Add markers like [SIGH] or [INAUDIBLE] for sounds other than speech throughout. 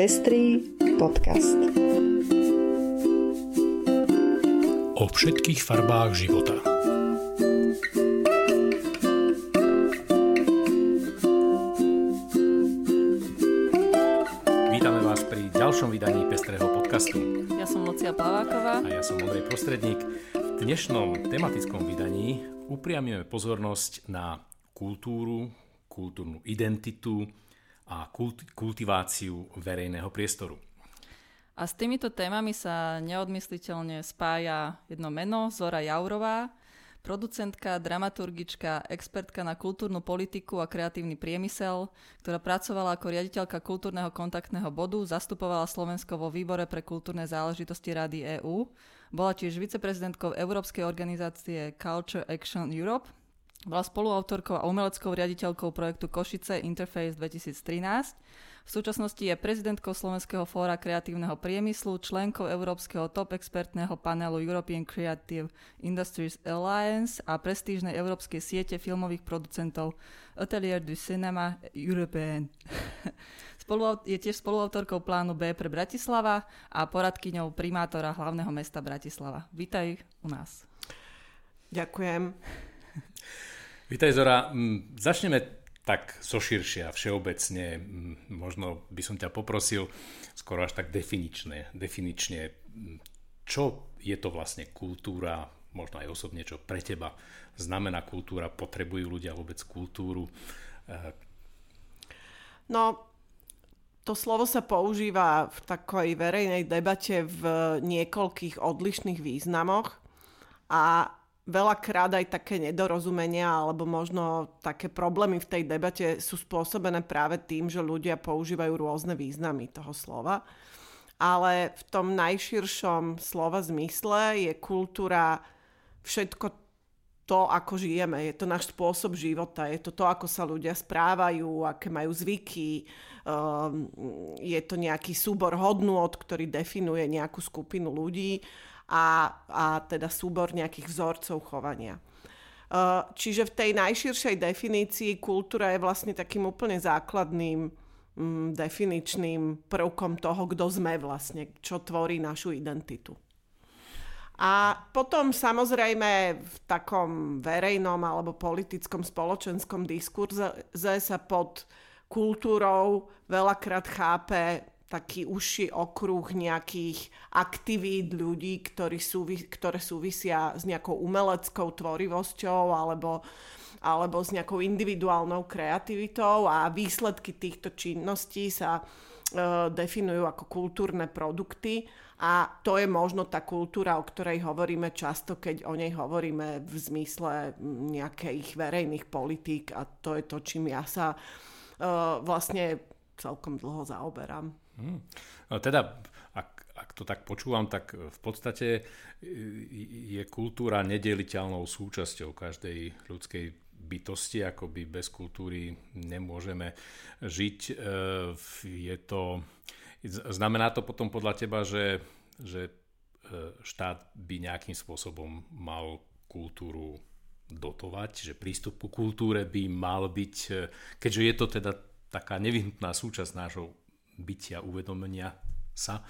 Pestrý podcast. O všetkých farbách života. Vítame vás pri ďalšom vydaní Pestrého podcastu. Ja som Lucia Plaváková. A ja som Ondrej Prostredník. V dnešnom tematickom vydaní upriamíme pozornosť na kultúru, kultúrnu identitu, a kultiváciu verejného priestoru. A s týmito témami sa neodmysliteľne spája jedno meno, Zora Jaurová, producentka, dramaturgička, expertka na kultúrnu politiku a kreatívny priemysel, ktorá pracovala ako riaditeľka kultúrneho kontaktného bodu, zastupovala Slovensko vo výbore pre kultúrne záležitosti Rady EÚ, bola tiež viceprezidentkou Európskej organizácie Culture Action Europe bola spoluautorkou a umeleckou riaditeľkou projektu Košice Interface 2013. V súčasnosti je prezidentkou Slovenského fóra kreatívneho priemyslu, členkou Európskeho top expertného panelu European Creative Industries Alliance a prestížnej európskej siete filmových producentov Atelier du Cinema European. [LAUGHS] je tiež spoluautorkou plánu B pre Bratislava a poradkyňou primátora hlavného mesta Bratislava. Vítaj u nás. Ďakujem. [LAUGHS] Vítaj Zora, mm, začneme tak zoširšia, všeobecne, mm, možno by som ťa poprosil skoro až tak definične, definične, mm, čo je to vlastne kultúra, možno aj osobne, čo pre teba znamená kultúra, potrebujú ľudia vôbec kultúru? Eh, no, to slovo sa používa v takej verejnej debate v niekoľkých odlišných významoch a veľakrát aj také nedorozumenia alebo možno také problémy v tej debate sú spôsobené práve tým, že ľudia používajú rôzne významy toho slova. Ale v tom najširšom slova zmysle je kultúra všetko to, ako žijeme. Je to náš spôsob života, je to to, ako sa ľudia správajú, aké majú zvyky, um, je to nejaký súbor hodnôt, ktorý definuje nejakú skupinu ľudí a, a teda súbor nejakých vzorcov chovania. Uh, čiže v tej najširšej definícii kultúra je vlastne takým úplne základným mm, definičným prvkom toho, kto sme vlastne, čo tvorí našu identitu. A potom samozrejme v takom verejnom alebo politickom spoločenskom diskurze sa pod kultúrou veľakrát chápe taký užší okruh nejakých aktivít ľudí, ktorí súvi, ktoré súvisia s nejakou umeleckou tvorivosťou alebo, alebo s nejakou individuálnou kreativitou a výsledky týchto činností sa e, definujú ako kultúrne produkty a to je možno tá kultúra, o ktorej hovoríme často, keď o nej hovoríme v zmysle nejakých verejných politík a to je to, čím ja sa uh, vlastne celkom dlho zaoberám. Hmm. Teda, ak, ak to tak počúvam, tak v podstate je kultúra nedeliteľnou súčasťou každej ľudskej bytosti, ako by bez kultúry nemôžeme žiť. E, je to, znamená to potom podľa teba, že, že e, štát by nejakým spôsobom mal kultúru dotovať, že prístup ku kultúre by mal byť, e, keďže je to teda taká nevyhnutná súčasť nášho bytia, uvedomenia sa,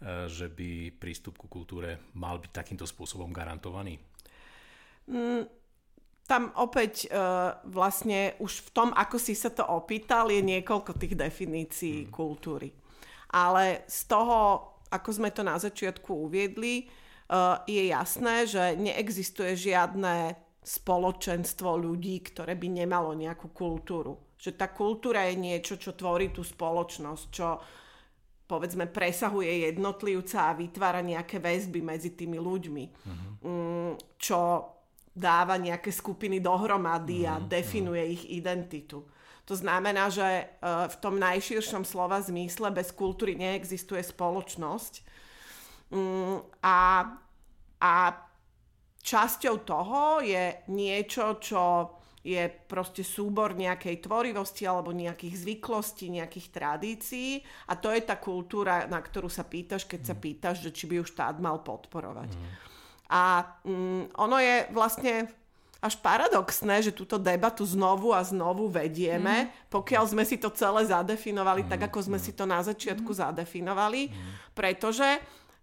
e, že by prístup ku kultúre mal byť takýmto spôsobom garantovaný? Mm, tam opäť uh, vlastne už v tom, ako si sa to opýtal, je niekoľko tých definícií mm. kultúry. Ale z toho, ako sme to na začiatku uviedli, uh, je jasné, že neexistuje žiadne spoločenstvo ľudí, ktoré by nemalo nejakú kultúru že tá kultúra je niečo, čo tvorí tú spoločnosť, čo povedzme presahuje jednotlivca a vytvára nejaké väzby medzi tými ľuďmi, uh-huh. čo dáva nejaké skupiny dohromady uh-huh. a mhm, definuje uh-huh. ich identitu. To znamená, že e, v tom najširšom slova zmysle bez kultúry neexistuje spoločnosť. Mm, a, a časťou toho je niečo, čo je proste súbor nejakej tvorivosti alebo nejakých zvyklostí, nejakých tradícií a to je tá kultúra, na ktorú sa pýtaš, keď sa mm. pýtaš, že či by ju štát mal podporovať. Mm. A mm, ono je vlastne až paradoxné, že túto debatu znovu a znovu vedieme, mm. pokiaľ sme si to celé zadefinovali mm. tak, ako sme si to na začiatku mm. zadefinovali, mm. pretože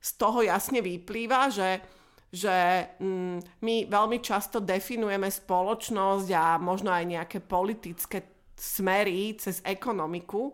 z toho jasne vyplýva, že že mm, my veľmi často definujeme spoločnosť a možno aj nejaké politické smery cez ekonomiku,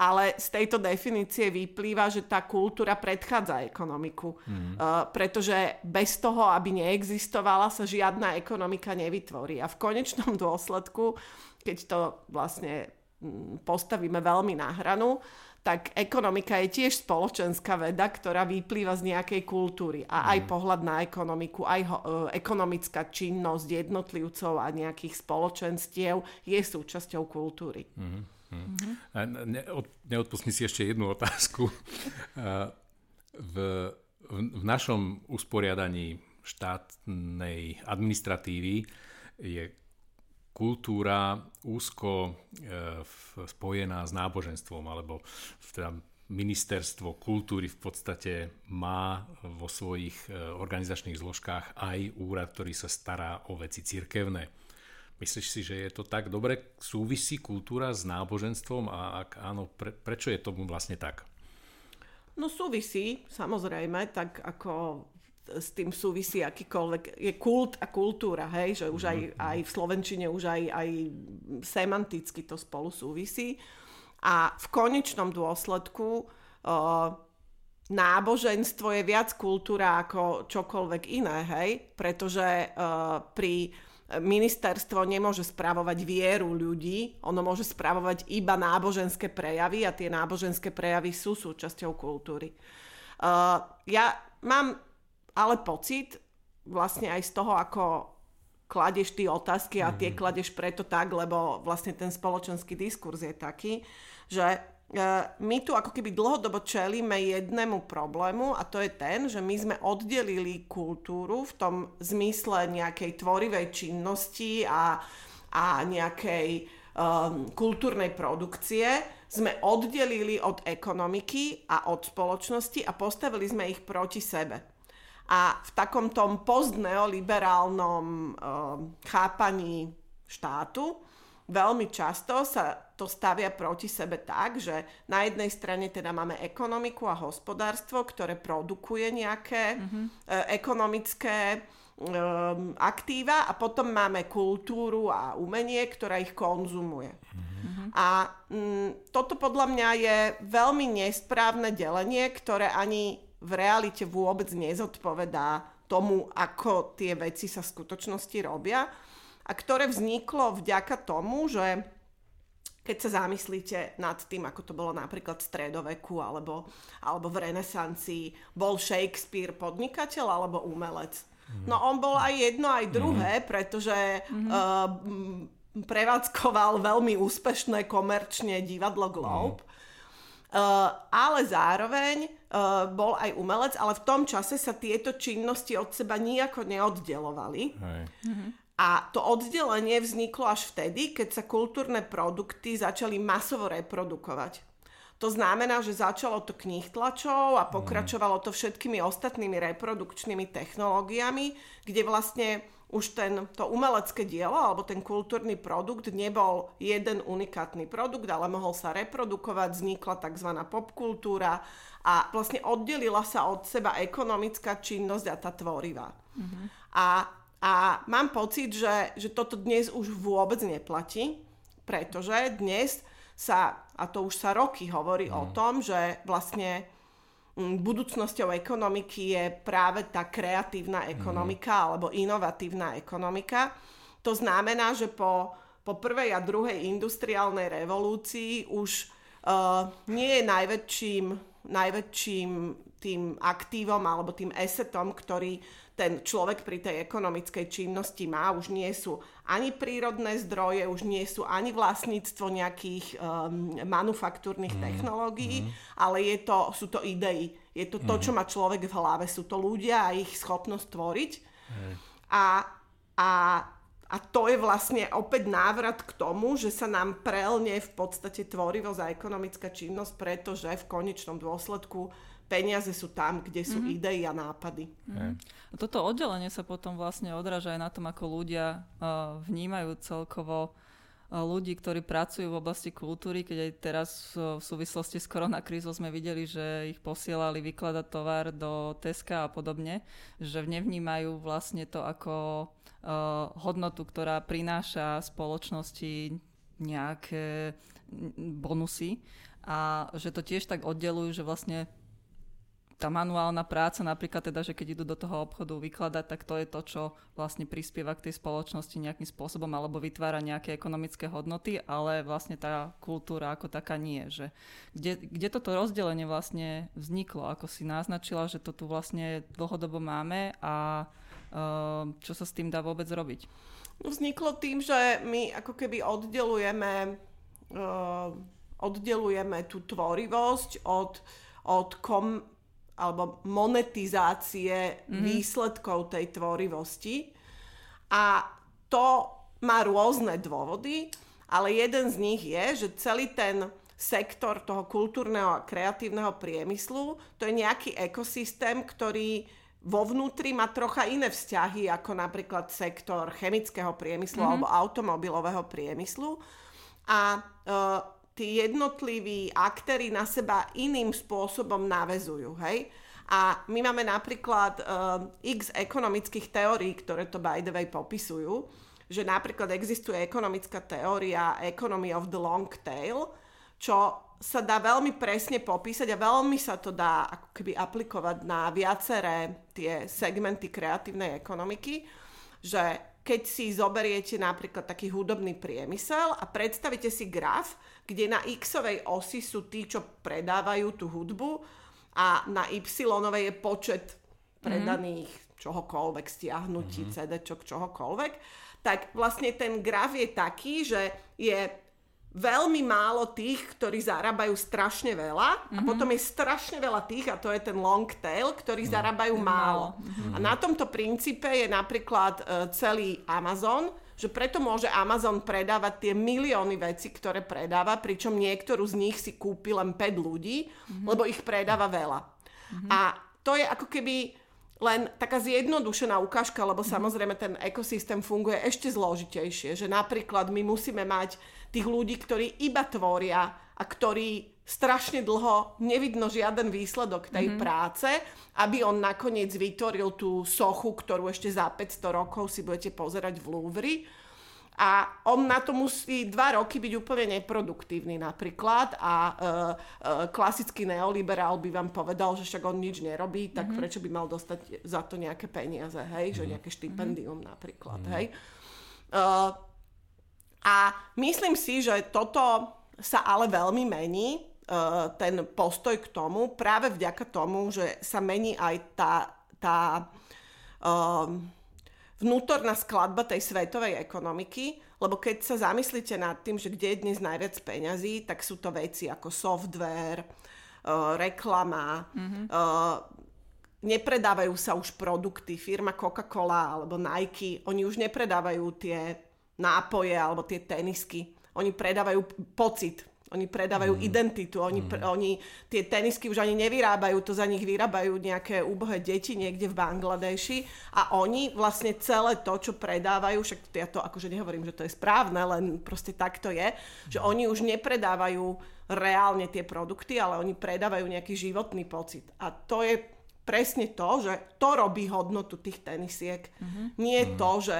ale z tejto definície vyplýva, že tá kultúra predchádza ekonomiku. Mm. Uh, pretože bez toho, aby neexistovala, sa žiadna ekonomika nevytvorí. A v konečnom dôsledku, keď to vlastne mm, postavíme veľmi na hranu, tak ekonomika je tiež spoločenská veda, ktorá vyplýva z nejakej kultúry. A aj mm. pohľad na ekonomiku, aj ho, e, ekonomická činnosť jednotlivcov a nejakých spoločenstiev je súčasťou kultúry. Mm. Mm-hmm. Ne, neodpustím si ešte jednu otázku. [LAUGHS] V, v, v našom usporiadaní štátnej administratívy je kultúra úzko e, spojená s náboženstvom, alebo teda ministerstvo kultúry v podstate má vo svojich e, organizačných zložkách aj úrad, ktorý sa stará o veci cirkevné. Myslíš si, že je to tak dobre? Súvisí kultúra s náboženstvom a ak áno, pre, prečo je tomu vlastne tak? No súvisí, samozrejme, tak ako s tým súvisí akýkoľvek, je kult a kultúra, hej, že už aj, mhm. aj v Slovenčine už aj, aj semanticky to spolu súvisí. A v konečnom dôsledku uh, náboženstvo je viac kultúra ako čokoľvek iné, hej, pretože uh, pri ministerstvo nemôže spravovať vieru ľudí, ono môže spravovať iba náboženské prejavy a tie náboženské prejavy sú súčasťou kultúry. Uh, ja mám ale pocit, vlastne aj z toho, ako kladeš ty otázky a tie mhm. kladeš preto tak, lebo vlastne ten spoločenský diskurs je taký, že E, my tu ako keby dlhodobo čelíme jednému problému a to je ten, že my sme oddelili kultúru v tom zmysle nejakej tvorivej činnosti a, a nejakej um, kultúrnej produkcie sme oddelili od ekonomiky a od spoločnosti a postavili sme ich proti sebe. A v takom tom postneoliberálnom um, chápaní štátu veľmi často sa to stavia proti sebe tak, že na jednej strane teda máme ekonomiku a hospodárstvo, ktoré produkuje nejaké mm-hmm. ekonomické e, aktíva a potom máme kultúru a umenie, ktorá ich konzumuje. Mm-hmm. A m, toto podľa mňa je veľmi nesprávne delenie, ktoré ani v realite vôbec nezodpovedá tomu, ako tie veci sa v skutočnosti robia a ktoré vzniklo vďaka tomu, že keď sa zamyslíte nad tým, ako to bolo napríklad v stredoveku alebo, alebo v renesancii, bol Shakespeare podnikateľ alebo umelec? No on bol aj jedno, aj druhé, pretože mm-hmm. uh, prevádzkoval veľmi úspešné komerčne divadlo Globe. Mm. Uh, ale zároveň uh, bol aj umelec, ale v tom čase sa tieto činnosti od seba nejako neoddelovali. Hej. A to oddelenie vzniklo až vtedy, keď sa kultúrne produkty začali masovo reprodukovať. To znamená, že začalo to knihtlačov a pokračovalo to všetkými ostatnými reprodukčnými technológiami, kde vlastne už ten, to umelecké dielo alebo ten kultúrny produkt nebol jeden unikátny produkt, ale mohol sa reprodukovať, vznikla tzv. popkultúra a vlastne oddelila sa od seba ekonomická činnosť a tá tvorivá. Mm-hmm. A a mám pocit, že, že toto dnes už vôbec neplatí, pretože dnes sa, a to už sa roky hovorí mm. o tom, že vlastne budúcnosťou ekonomiky je práve tá kreatívna ekonomika mm. alebo inovatívna ekonomika. To znamená, že po, po prvej a druhej industriálnej revolúcii už uh, nie je najväčším, najväčším tým aktívom alebo tým esetom, ktorý ten človek pri tej ekonomickej činnosti má, už nie sú ani prírodné zdroje, už nie sú ani vlastníctvo nejakých um, manufaktúrnych mm. technológií, mm. ale je to, sú to idei. Je to to, mm. čo má človek v hlave. Sú to ľudia a ich schopnosť tvoriť. Mm. A, a, a to je vlastne opäť návrat k tomu, že sa nám prelne v podstate tvorivosť a ekonomická činnosť, pretože v konečnom dôsledku peniaze sú tam, kde sú mm-hmm. idei a nápady. Mm-hmm. Toto oddelenie sa potom vlastne odráža aj na tom, ako ľudia uh, vnímajú celkovo uh, ľudí, ktorí pracujú v oblasti kultúry, keď aj teraz uh, v súvislosti s koronakrízou sme videli, že ich posielali vykladať tovar do Teska a podobne, že nevnímajú vlastne to ako uh, hodnotu, ktorá prináša spoločnosti nejaké bonusy a že to tiež tak oddelujú, že vlastne tá manuálna práca, napríklad teda, že keď idú do toho obchodu vykladať, tak to je to, čo vlastne prispieva k tej spoločnosti nejakým spôsobom alebo vytvára nejaké ekonomické hodnoty, ale vlastne tá kultúra ako taká nie. Že kde, kde toto rozdelenie vlastne vzniklo, ako si naznačila, že to tu vlastne dlhodobo máme a uh, čo sa s tým dá vôbec robiť? No, vzniklo tým, že my ako keby oddelujeme, uh, oddelujeme tú tvorivosť od, od kom, alebo monetizácie mm-hmm. výsledkov tej tvorivosti. A to má rôzne dôvody, ale jeden z nich je, že celý ten sektor toho kultúrneho a kreatívneho priemyslu, to je nejaký ekosystém, ktorý vo vnútri má trocha iné vzťahy ako napríklad sektor chemického priemyslu mm-hmm. alebo automobilového priemyslu. A e, tí jednotliví aktéry na seba iným spôsobom navezujú, hej? A my máme napríklad uh, x ekonomických teórií, ktoré to by the way popisujú, že napríklad existuje ekonomická teória Economy of the Long Tail, čo sa dá veľmi presne popísať a veľmi sa to dá ako keby aplikovať na viaceré tie segmenty kreatívnej ekonomiky, že keď si zoberiete napríklad taký hudobný priemysel a predstavíte si graf, kde na x-ovej osi sú tí, čo predávajú tú hudbu a na y-ovej je počet predaných mm-hmm. čohokoľvek, stiahnutí, mm-hmm. CD-čok, čohokoľvek, tak vlastne ten graf je taký, že je veľmi málo tých, ktorí zarábajú strašne veľa mm-hmm. a mhm. potom je strašne veľa tých, a to je ten long tail, ktorí mm-hmm. zarábajú málo. Mm-hmm. A na tomto princípe je napríklad uh, celý Amazon, že preto môže Amazon predávať tie milióny vecí, ktoré predáva, pričom niektorú z nich si kúpi len 5 ľudí, mm-hmm. lebo ich predáva veľa. Mm-hmm. A to je ako keby len taká zjednodušená ukážka, lebo mm-hmm. samozrejme ten ekosystém funguje ešte zložitejšie, že napríklad my musíme mať tých ľudí, ktorí iba tvoria a ktorí strašne dlho nevidno žiaden výsledok tej mm-hmm. práce, aby on nakoniec vytvoril tú sochu, ktorú ešte za 500 rokov si budete pozerať v Louvre. A on na to musí dva roky byť úplne neproduktívny napríklad a e, e, klasický neoliberál by vám povedal, že však on nič nerobí, tak mm-hmm. prečo by mal dostať za to nejaké peniaze, hej, mm-hmm. že mhm. nejaké štipendium mm-hmm. napríklad, mm-hmm. hej. E, a myslím si, že toto sa ale veľmi mení, e, ten postoj k tomu, práve vďaka tomu, že sa mení aj tá, tá um, vnútorná skladba tej svetovej ekonomiky, lebo keď sa zamyslíte nad tým, že kde je dnes najviac peňazí, tak sú to veci ako software, uh, reklama, mm-hmm. nepredávajú sa už produkty, firma Coca-Cola alebo Nike, oni už nepredávajú tie nápoje alebo tie tenisky. Oni predávajú pocit, oni predávajú mm. identitu, oni, mm. oni tie tenisky už ani nevyrábajú, to za nich vyrábajú nejaké úbohé deti niekde v Bangladeši a oni vlastne celé to, čo predávajú, však ja to akože nehovorím, že to je správne, len proste tak to je, že mm. oni už nepredávajú reálne tie produkty, ale oni predávajú nejaký životný pocit. A to je presne to, že to robí hodnotu tých tenisiek. Mm-hmm. Nie mm. to, že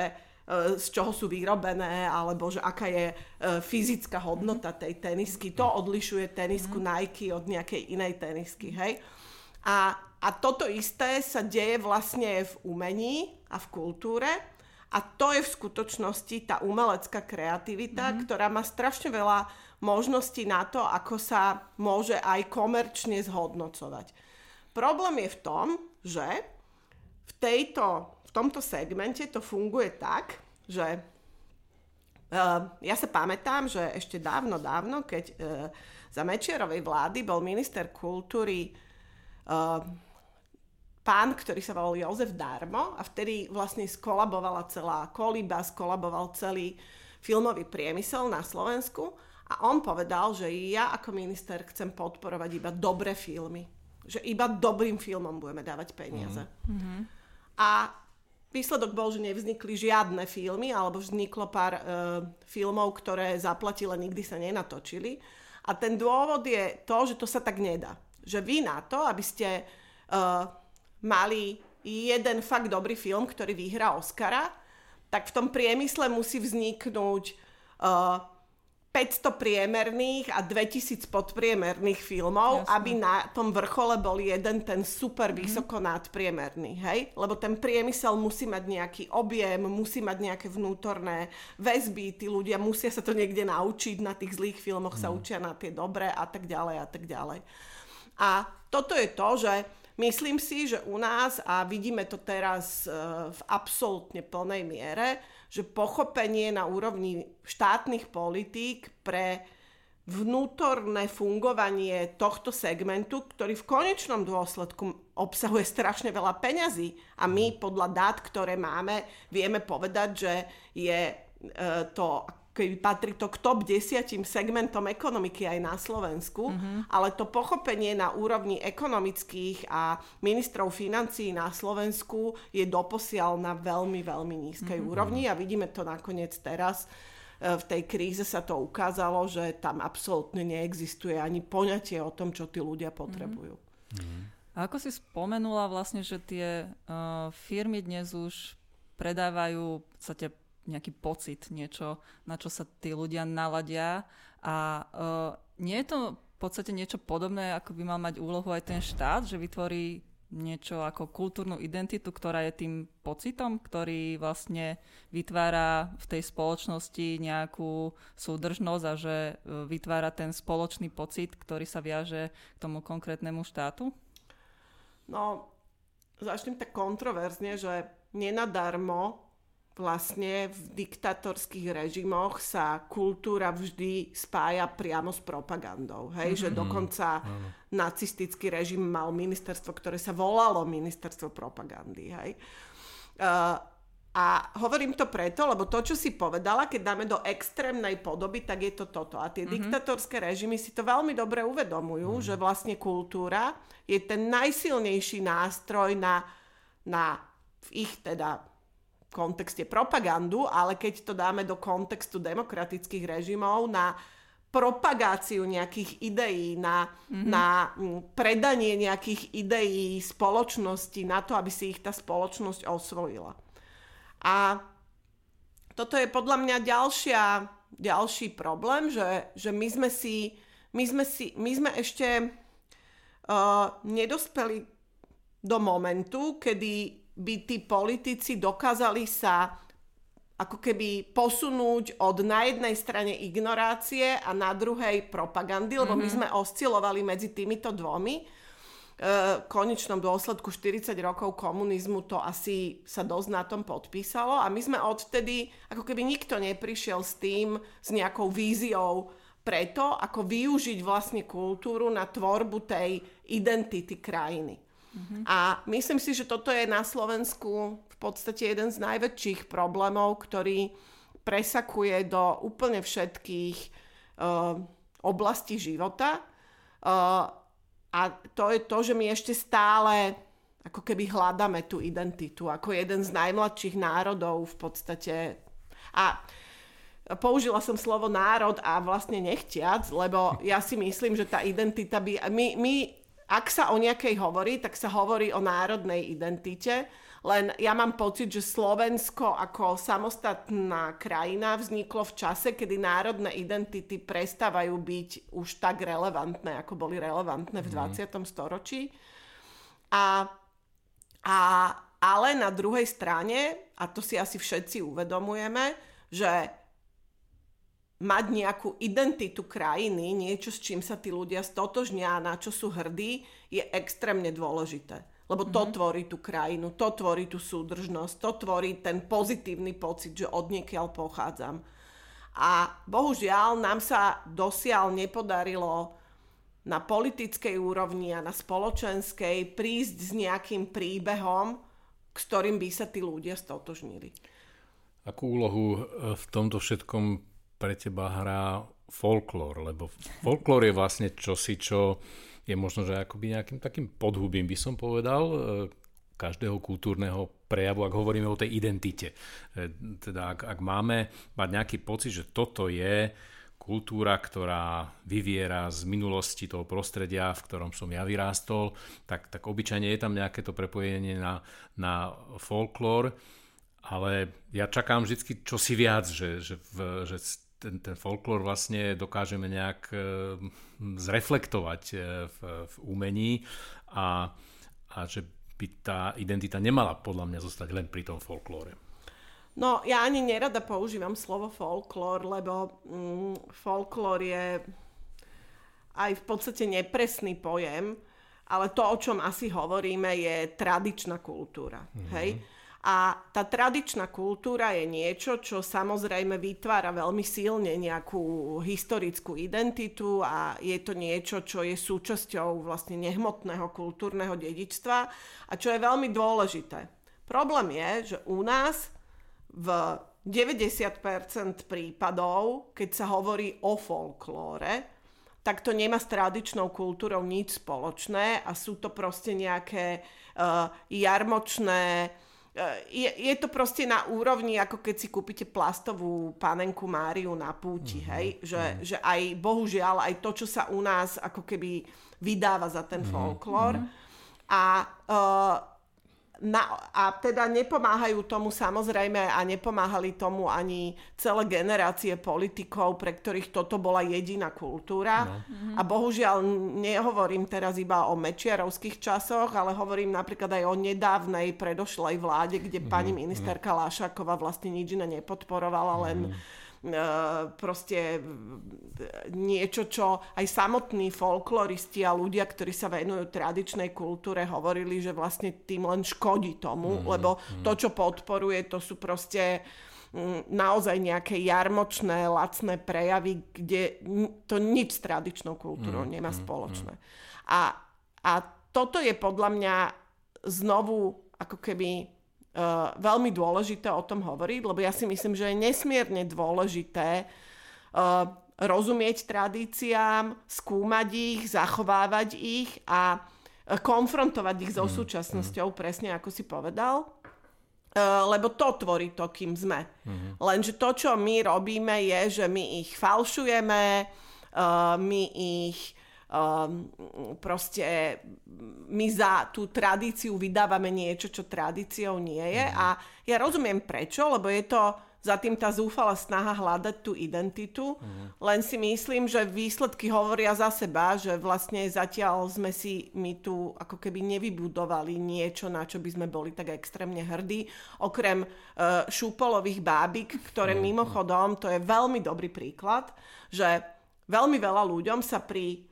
z čoho sú vyrobené, alebo že aká je e, fyzická hodnota tej tenisky. To odlišuje tenisku mhm. Nike od nejakej inej tenisky, hej. A, a toto isté sa deje vlastne v umení a v kultúre. A to je v skutočnosti tá umelecká kreativita, mm-hmm. ktorá má strašne veľa možností na to, ako sa môže aj komerčne zhodnocovať. Problém je v tom, že v tejto v tomto segmente to funguje tak, že uh, ja sa pamätám, že ešte dávno, dávno, keď uh, za Mečiarovej vlády bol minister kultúry uh, pán, ktorý sa volal Jozef Darmo a vtedy vlastne skolabovala celá koliba, skolaboval celý filmový priemysel na Slovensku a on povedal, že ja ako minister chcem podporovať iba dobré filmy. Že iba dobrým filmom budeme dávať peniaze. Mm-hmm. A výsledok bol, že nevznikli žiadne filmy, alebo vzniklo pár uh, filmov, ktoré zaplatili, nikdy sa nenatočili. A ten dôvod je to, že to sa tak nedá. Že vy na to, aby ste uh, mali jeden fakt dobrý film, ktorý vyhrá Oscara, tak v tom priemysle musí vzniknúť uh, 500 priemerných a 2000 podpriemerných filmov, Jasne. aby na tom vrchole bol jeden ten super mhm. vysoko nadpriemerný, hej? Lebo ten priemysel musí mať nejaký objem, musí mať nejaké vnútorné väzby, tí ľudia musia sa to niekde naučiť, na tých zlých filmoch mm. sa mhm. učia na tie dobré a tak ďalej a tak ďalej. A toto je to, že myslím si, že u nás, a vidíme to teraz uh, v absolútne plnej miere, že pochopenie na úrovni štátnych politík pre vnútorné fungovanie tohto segmentu, ktorý v konečnom dôsledku obsahuje strašne veľa peňazí. A my podľa dát, ktoré máme, vieme povedať, že je e, to keby patrí to k top desiatim segmentom ekonomiky aj na Slovensku, mm-hmm. ale to pochopenie na úrovni ekonomických a ministrov financií na Slovensku je doposiaľ na veľmi, veľmi nízkej mm-hmm. úrovni a vidíme to nakoniec teraz. E, v tej kríze sa to ukázalo, že tam absolútne neexistuje ani poňatie o tom, čo tí ľudia potrebujú. Mm-hmm. A ako si spomenula vlastne, že tie uh, firmy dnes už predávajú v podstate nejaký pocit, niečo, na čo sa tí ľudia naladia. A uh, nie je to v podstate niečo podobné, ako by mal mať úlohu aj ten štát, že vytvorí niečo ako kultúrnu identitu, ktorá je tým pocitom, ktorý vlastne vytvára v tej spoločnosti nejakú súdržnosť a že e, vytvára ten spoločný pocit, ktorý sa viaže k tomu konkrétnemu štátu? No, začnem tak kontroverzne, že nenadarmo vlastne v diktatorských režimoch sa kultúra vždy spája priamo s propagandou. Hej? Mm-hmm. Že dokonca mm-hmm. nacistický režim mal ministerstvo, ktoré sa volalo ministerstvo propagandy. Hej? Uh, a hovorím to preto, lebo to, čo si povedala, keď dáme do extrémnej podoby, tak je to toto. A tie mm-hmm. diktatorské režimy si to veľmi dobre uvedomujú, mm-hmm. že vlastne kultúra je ten najsilnejší nástroj na, na v ich teda kontexte propagandu, ale keď to dáme do kontextu demokratických režimov na propagáciu nejakých ideí, na, mm-hmm. na predanie nejakých ideí spoločnosti, na to, aby si ich tá spoločnosť osvojila. A toto je podľa mňa ďalšia, ďalší problém, že, že my sme si, my sme, si, my sme ešte uh, nedospeli do momentu, kedy by tí politici dokázali sa ako keby posunúť od na jednej strane ignorácie a na druhej propagandy, lebo mm-hmm. my mhm. sme oscilovali medzi týmito dvomi. V konečnom dôsledku 40 rokov komunizmu to asi sa dosť na tom podpísalo a my sme odtedy, ako keby nikto neprišiel s tým, s nejakou víziou preto, ako využiť vlastne kultúru na tvorbu tej identity krajiny. Mm-hmm. A myslím si, že toto je na Slovensku v podstate jeden z najväčších problémov, ktorý presakuje do úplne všetkých uh, oblastí života. Uh, a to je to, že my ešte stále ako keby hľadáme tú identitu ako jeden z najmladších národov v podstate. A použila som slovo národ a vlastne nechtiac, lebo ja si myslím, že tá identita by... My, my ak sa o nejakej hovorí, tak sa hovorí o národnej identite, len ja mám pocit, že Slovensko ako samostatná krajina vzniklo v čase, kedy národné identity prestávajú byť už tak relevantné, ako boli relevantné v 20. Mm. storočí. A, a, ale na druhej strane, a to si asi všetci uvedomujeme, že mať nejakú identitu krajiny, niečo, s čím sa tí ľudia stotožnia a na čo sú hrdí, je extrémne dôležité. Lebo to mm-hmm. tvorí tú krajinu, to tvorí tú súdržnosť, to tvorí ten pozitívny pocit, že od niekiaľ pochádzam. A bohužiaľ nám sa dosiaľ nepodarilo na politickej úrovni a na spoločenskej prísť s nejakým príbehom, s ktorým by sa tí ľudia stotožnili. Akú úlohu e, v tomto všetkom pre teba hrá folklór? Lebo folklór je vlastne čosi, čo je možno, že akoby nejakým takým podhubím by som povedal, e, každého kultúrneho prejavu, ak hovoríme o tej identite. E, teda ak, ak máme mať nejaký pocit, že toto je kultúra, ktorá vyviera z minulosti toho prostredia, v ktorom som ja vyrástol, tak, tak obyčajne je tam nejaké to prepojenie na, na folklór, ale ja čakám vždy čosi viac, že, že, v, že ten, ten folklór vlastne dokážeme nejak e, zreflektovať e, v, v umení a, a že by tá identita nemala podľa mňa zostať len pri tom folklóre. No, ja ani nerada používam slovo folklór, lebo mm, folklór je aj v podstate nepresný pojem, ale to, o čom asi hovoríme, je tradičná kultúra. Mm-hmm. Hej? A tá tradičná kultúra je niečo, čo samozrejme vytvára veľmi silne nejakú historickú identitu a je to niečo, čo je súčasťou vlastne nehmotného kultúrneho dedičstva a čo je veľmi dôležité. Problém je, že u nás v 90% prípadov, keď sa hovorí o folklóre, tak to nemá s tradičnou kultúrou nič spoločné a sú to proste nejaké uh, jarmočné je, je to proste na úrovni, ako keď si kúpite plastovú panenku Máriu na púti, mm-hmm. hej? Že, mm-hmm. že aj, bohužiaľ, aj to, čo sa u nás ako keby vydáva za ten mm-hmm. folklór. Mm-hmm. A uh, na, a teda nepomáhajú tomu samozrejme a nepomáhali tomu ani celé generácie politikov, pre ktorých toto bola jediná kultúra. No. A bohužiaľ nehovorím teraz iba o mečiarovských časoch, ale hovorím napríklad aj o nedávnej predošlej vláde, kde mm. pani ministerka Lášaková vlastne nič iné nepodporovala, len mm proste niečo, čo aj samotní folkloristi a ľudia, ktorí sa venujú tradičnej kultúre, hovorili, že vlastne tým len škodí tomu, mm, lebo mm. to, čo podporuje, to sú proste naozaj nejaké jarmočné, lacné prejavy, kde to nič s tradičnou kultúrou mm, nemá mm, spoločné. Mm. A, a toto je podľa mňa znovu ako keby uh, veľmi dôležité o tom hovoriť, lebo ja si myslím, že je nesmierne dôležité uh, rozumieť tradíciám, skúmať ich, zachovávať ich a uh, konfrontovať ich so mm, súčasnosťou, mm. presne ako si povedal. Uh, lebo to tvorí to, kým sme. Mm. Lenže to, čo my robíme, je, že my ich falšujeme, uh, my ich um, proste my za tú tradíciu vydávame niečo, čo tradíciou nie je. Mm. A ja rozumiem prečo, lebo je to za tým tá zúfala snaha hľadať tú identitu. Mm. Len si myslím, že výsledky hovoria za seba, že vlastne zatiaľ sme si my tu ako keby nevybudovali niečo, na čo by sme boli tak extrémne hrdí. Okrem uh, šúpolových bábik, ktoré mm. mimochodom, to je veľmi dobrý príklad, že veľmi veľa ľuďom sa pri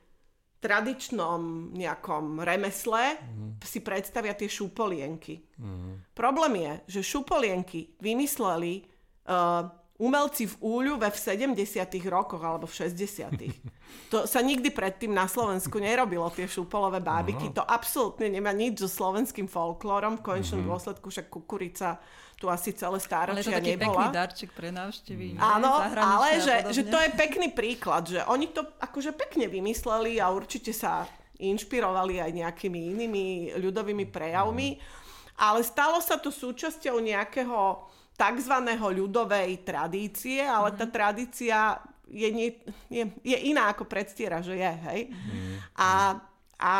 tradičnom nejakom remesle mm. si predstavia tie šupolienky. Mm. Problém je, že šupolienky vymysleli uh, umelci v Úľuve v 70 rokoch alebo v 60 To sa nikdy predtým na Slovensku nerobilo, tie šupolové bábiky. To absolútne nemá nič so slovenským folklórom. V konečnom mm-hmm. dôsledku však kukurica tu asi celé stáročia nebola. Ale to taký pekný darček pre návštevy. Mm. Áno, ale že, že to je pekný príklad, že oni to akože pekne vymysleli a určite sa inšpirovali aj nejakými inými ľudovými prejavmi, ale stalo sa to súčasťou nejakého tzv. ľudovej tradície, ale tá mhm. tradícia je, nie, je, je iná ako predstiera, že je, hej. Mm. A, a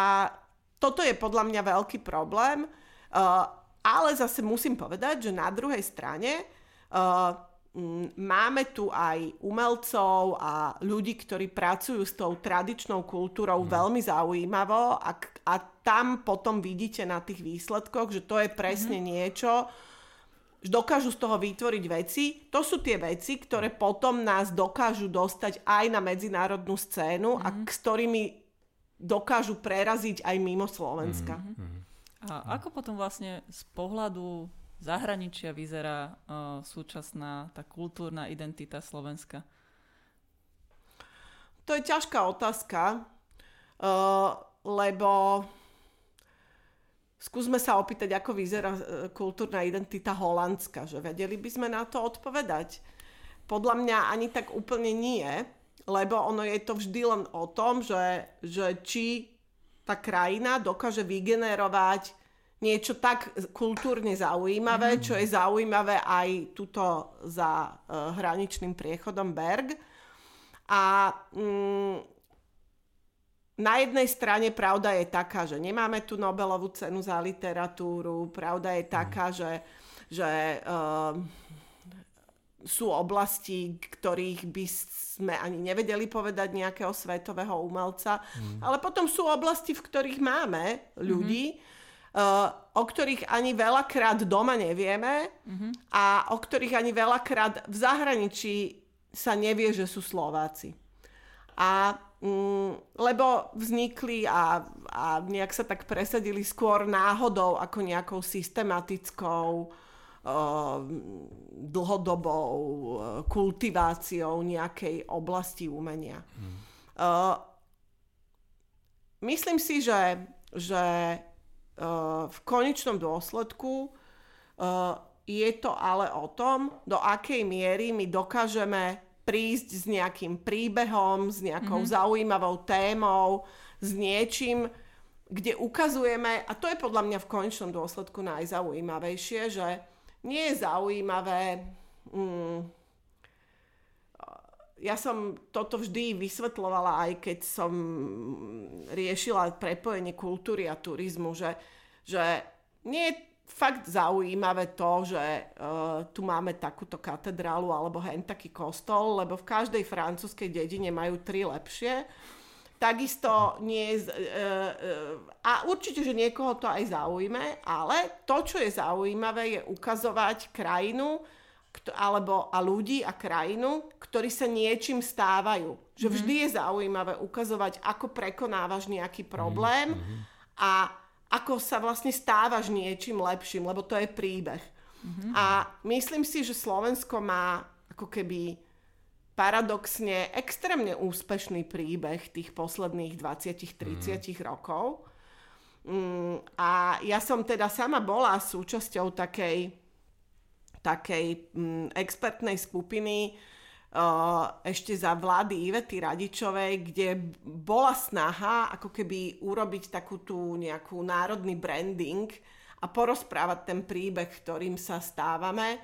toto je podľa mňa veľký problém, uh, ale zase musím povedať, že na druhej strane uh, máme tu aj umelcov a ľudí, ktorí pracujú s tou tradičnou kultúrou mm. veľmi zaujímavo a, a tam potom vidíte na tých výsledkoch, že to je presne mm. niečo, dokážu z toho vytvoriť veci. To sú tie veci, ktoré potom nás dokážu dostať aj na medzinárodnú scénu mm-hmm. a mhm. s ktorými dokážu preraziť aj mimo Slovenska. Mm-hmm. A ako potom vlastne z pohľadu zahraničia vyzerá uh, súčasná tá kultúrna identita Slovenska? To je ťažká otázka. uh, lebo skúsme sa opýtať, ako vyzerá uh, kultúrna identita holandska, že vedeli by sme na to odpovedať. Podľa mňa ani tak úplne nie, lebo ono je to vždy len o tom, že, že či tá krajina dokáže vygenerovať niečo tak kultúrne zaujímavé, mm. čo je zaujímavé aj tuto za uh, hraničným priechodom Berg. A mm, na jednej strane pravda je taká, že nemáme tu Nobelovú cenu za literatúru, pravda je taká, mm. že, že uh, sú oblasti, ktorých by sme ani nevedeli povedať nejakého svetového umelca, mm. ale potom sú oblasti, v ktorých máme ľudí, mm-hmm. uh, o ktorých ani veľakrát doma nevieme mm-hmm. a o ktorých ani veľakrát v zahraničí sa nevie, že sú Slováci. A mm, lebo vznikli a, a nejak sa tak presadili skôr náhodou ako nejakou systematickou dlhodobou kultiváciou nejakej oblasti umenia. Hmm. Myslím si, že, že v konečnom dôsledku je to ale o tom, do akej miery my dokážeme prísť s nejakým príbehom, s nejakou mm-hmm. zaujímavou témou, s niečím, kde ukazujeme, a to je podľa mňa v konečnom dôsledku najzaujímavejšie, že nie je zaujímavé. Mm, ja som toto vždy vysvetlovala, aj keď som riešila prepojenie kultúry a turizmu, že, že nie je fakt zaujímavé to, že uh, tu máme takúto katedrálu alebo hen taký kostol, lebo v každej francúzskej dedine majú tri lepšie Takisto nie je... Uh, uh, a určite, že niekoho to aj zaujíme, ale to, čo je zaujímavé, je ukazovať krajinu alebo a ľudí a krajinu, ktorí sa niečím stávajú. Že mm-hmm. vždy je zaujímavé ukazovať, ako prekonávaš nejaký problém mm-hmm. a ako sa vlastne stávaš niečím lepším, lebo to je príbeh. Mm-hmm. A myslím si, že Slovensko má ako keby paradoxne extrémne úspešný príbeh tých posledných 20-30 mm. rokov. Mm, a ja som teda sama bola súčasťou takej, takej mm, expertnej skupiny ešte za vlády Ivety Radičovej, kde bola snaha ako keby urobiť takú tú nejakú národný branding a porozprávať ten príbeh, ktorým sa stávame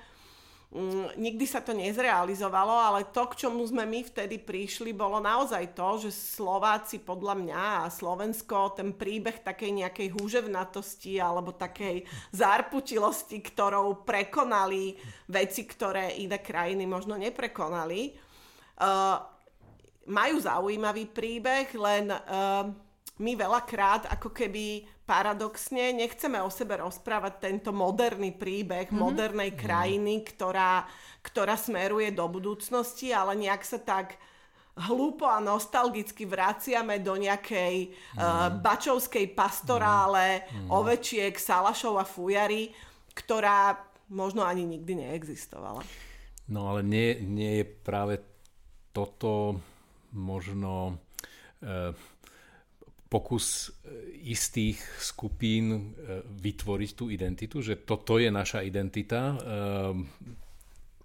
Mm, nikdy sa to nezrealizovalo, ale to, k čomu sme my vtedy prišli, bolo naozaj to, že Slováci podľa mňa a Slovensko ten príbeh takej nejakej húževnatosti alebo takej zárputilosti, ktorou prekonali veci, ktoré iné krajiny možno neprekonali, uh, majú zaujímavý príbeh, len uh, my veľakrát ako keby paradoxne nechceme o sebe rozprávať tento moderný príbeh mm-hmm. modernej mhm. krajiny, ktorá, ktorá smeruje do budúcnosti, ale nejak sa tak hlúpo a nostalgicky vraciame do nejakej mm. uh, bačovskej pastorále mm. ovečiek, salašov a fujary, ktorá možno ani nikdy neexistovala. No ale nie, nie je práve toto možno uh, pokus e, istých skupín e, vytvoriť tú identitu, že toto je naša identita e,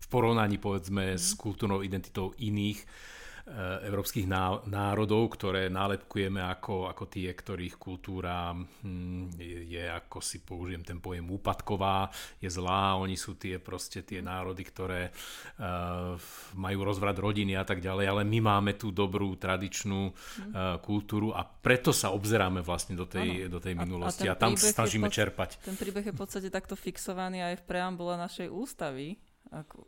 v porovnaní povedzme s kultúrnou identitou iných európskych národov, ktoré nálepkujeme ako, ako tie, ktorých kultúra hm, je, ako si použijem ten pojem, úpadková, je zlá, oni sú tie proste tie národy, ktoré uh, majú rozvrat rodiny a tak ďalej, ale my máme tú dobrú tradičnú uh, kultúru a preto sa obzeráme vlastne do tej, do tej minulosti a, a, a tam snažíme čerpať. Ten príbeh je v podstate takto fixovaný aj v preambule našej ústavy,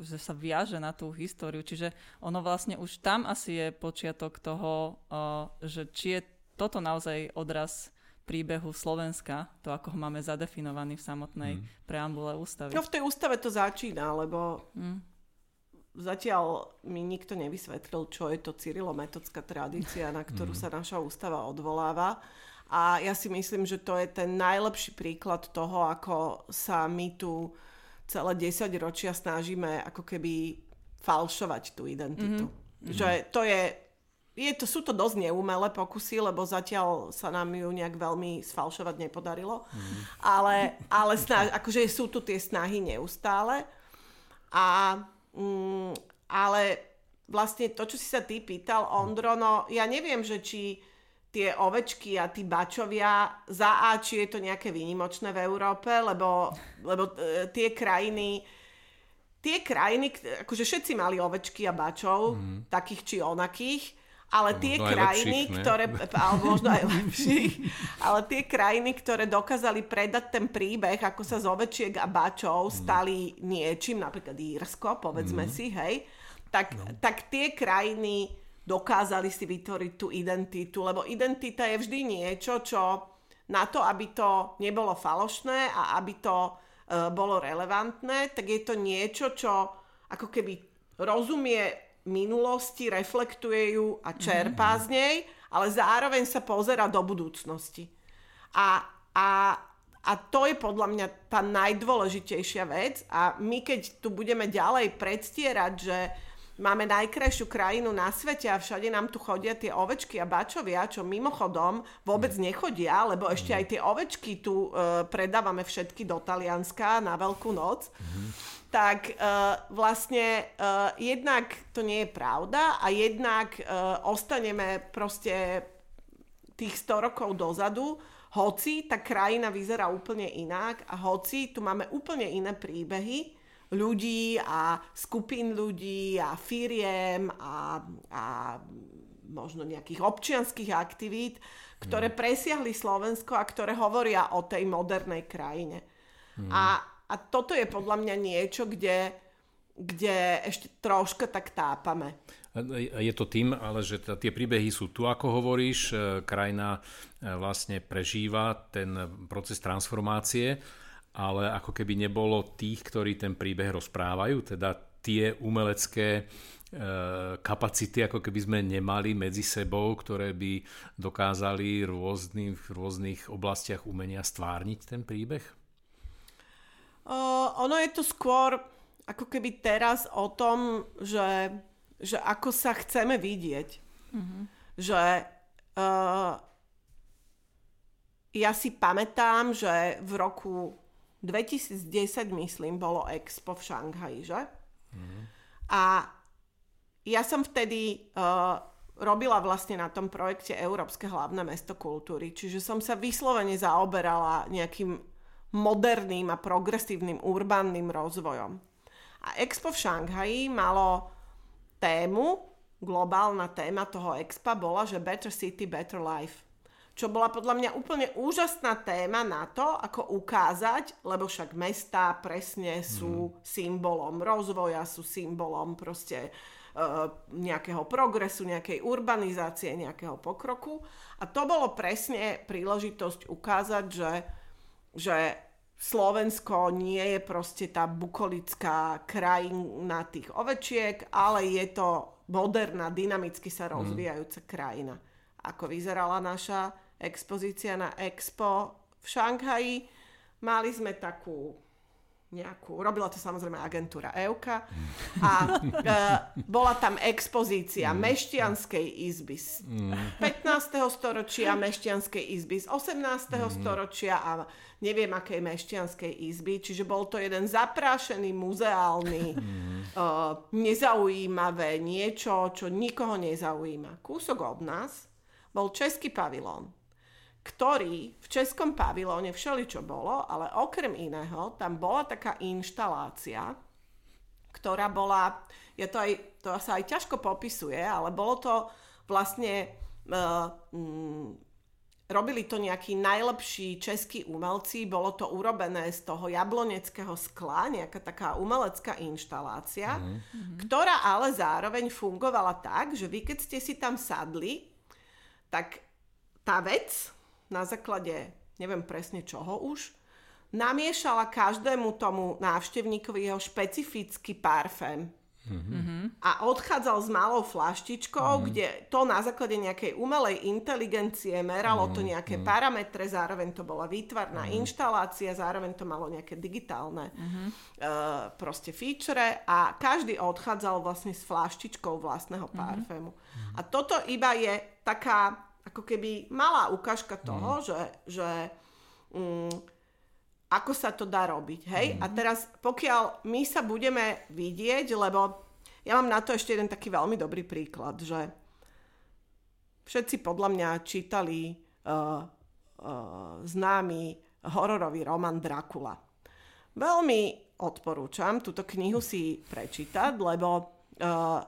že sa viaže na tú históriu. Čiže ono vlastne už tam asi je počiatok toho, uh, že či je toto naozaj odraz príbehu Slovenska, to ako ho máme zadefinovaný v samotnej mm. preambule ústavy. No v tej ústave to začína, lebo mm. zatiaľ mi nikto nevysvetlil, čo je to cyrilometodská tradícia, na ktorú mm. sa naša ústava odvoláva. A ja si myslím, že to je ten najlepší príklad toho, ako sa my tu celé 10 ročia snažíme ako keby falšovať tú identitu. Mm-hmm. Že to je je to, sú to dosť neúmelé pokusy, lebo zatiaľ sa nám ju nejak veľmi sfalšovať nepodarilo. Mm. Ale, ale snaž, akože sú tu tie snahy neustále. A, mm, ale vlastne to, čo si sa ty pýtal, Ondro, no ja neviem, že či tie ovečky a tí bačovia za A, či je to nejaké výnimočné v Európe, lebo, lebo e, tie krajiny tie krajiny, akože všetci mali ovečky a bačov, mm. takých či onakých, ale tie možno krajiny, lepších, ktoré, [LAUGHS] alebo možno aj lepších, ale tie krajiny, ktoré dokázali predať ten príbeh, ako sa z ovečiek a bačov mm. stali niečím, napríklad Írsko, povedzme mm. si, hej, tak, no. tak tie krajiny dokázali si vytvoriť tú identitu, lebo identita je vždy niečo, čo na to, aby to nebolo falošné a aby to uh, bolo relevantné, tak je to niečo, čo ako keby rozumie minulosti, reflektuje ju a čerpá mm-hmm. z nej, ale zároveň sa pozera do budúcnosti. A, a, a to je podľa mňa tá najdôležitejšia vec a my keď tu budeme ďalej predstierať, že máme najkrajšiu krajinu na svete a všade nám tu chodia tie ovečky a bačovia, čo mimochodom vôbec nechodia, lebo ešte aj tie ovečky tu uh, predávame všetky do Talianska na Veľkú noc. Tak uh, vlastne uh, jednak to nie je pravda a jednak uh, ostaneme proste tých 100 rokov dozadu, hoci tá krajina vyzerá úplne inak a hoci tu máme úplne iné príbehy ľudí a skupín ľudí a firiem a, a možno nejakých občianských aktivít, ktoré mm. presiahli Slovensko a ktoré hovoria o tej modernej krajine. Mm. A a toto je podľa mňa niečo, kde, kde ešte troška tak tápame. Je to tým, ale že tie príbehy sú tu, ako hovoríš, e, krajina e, vlastne prežíva ten proces transformácie, ale ako keby nebolo tých, ktorí ten príbeh rozprávajú, teda tie umelecké e, kapacity, ako keby sme nemali medzi sebou, ktoré by dokázali rôznych, v rôznych oblastiach umenia stvárniť ten príbeh? Uh, ono je to skôr ako keby teraz o tom, že, že ako sa chceme vidieť. Mm-hmm. Že uh, ja si pamätám, že v roku 2010, myslím, bolo Expo v Šanghaji, že? Mm-hmm. A ja som vtedy uh, robila vlastne na tom projekte Európske hlavné mesto kultúry, čiže som sa vyslovene zaoberala nejakým moderným a progresívnym urbánnym rozvojom. A Expo v Šanghaji malo tému, globálna téma toho expa bola, že Better City, Better Life. Čo bola podľa mňa úplne úžasná téma na to, ako ukázať, lebo však mestá presne sú mm. symbolom rozvoja, sú symbolom proste uh, nejakého progresu, nejakej urbanizácie, nejakého pokroku. A to bolo presne príležitosť ukázať, že že Slovensko nie je proste tá bukolická krajina tých ovečiek, ale je to moderná, dynamicky sa mhm. rozvíjajúca mm. krajina. Ako vyzerala naša expozícia na Expo v Šanghaji, mali sme takú nejakú, robila to samozrejme agentúra EUKA a [LAUGHS] e, bola tam expozícia mm. Mešťanskej izby z 15. storočia, Mešťanskej izby z 18. Mm. storočia a neviem akej Mešťanskej izby, čiže bol to jeden zaprášený, muzeálny, mm. e, nezaujímavé niečo, čo nikoho nezaujíma. Kúsok od nás bol český pavilón ktorý v českom pavilóne všeličo bolo, ale okrem iného tam bola taká inštalácia, ktorá bola, ja to, aj, to sa aj ťažko popisuje, ale bolo to vlastne, uh, mm, robili to nejakí najlepší českí umelci, bolo to urobené z toho jabloneckého skla, nejaká taká umelecká inštalácia, mm-hmm. ktorá ale zároveň fungovala tak, že vy keď ste si tam sadli, tak tá vec, na základe neviem presne čoho už, namiešala každému tomu návštevníkovi jeho špecifický parfém. Mm-hmm. A odchádzal s malou flaštičkou, mm-hmm. kde to na základe nejakej umelej inteligencie meralo mm-hmm. to nejaké mm-hmm. parametre, zároveň to bola výtvarná mm-hmm. inštalácia, zároveň to malo nejaké digitálne mm-hmm. uh, proste feature a každý odchádzal vlastne s flaštičkou vlastného mm-hmm. parfému. Mm-hmm. A toto iba je taká ako keby malá ukážka toho, mm-hmm. že, že um, ako sa to dá robiť. Hej? Mm. A teraz, pokiaľ my sa budeme vidieť, lebo ja mám na to ešte jeden taký veľmi dobrý príklad, že všetci podľa mňa čítali uh, uh, známy hororový román Dracula. Veľmi odporúčam túto knihu si prečítať, lebo uh,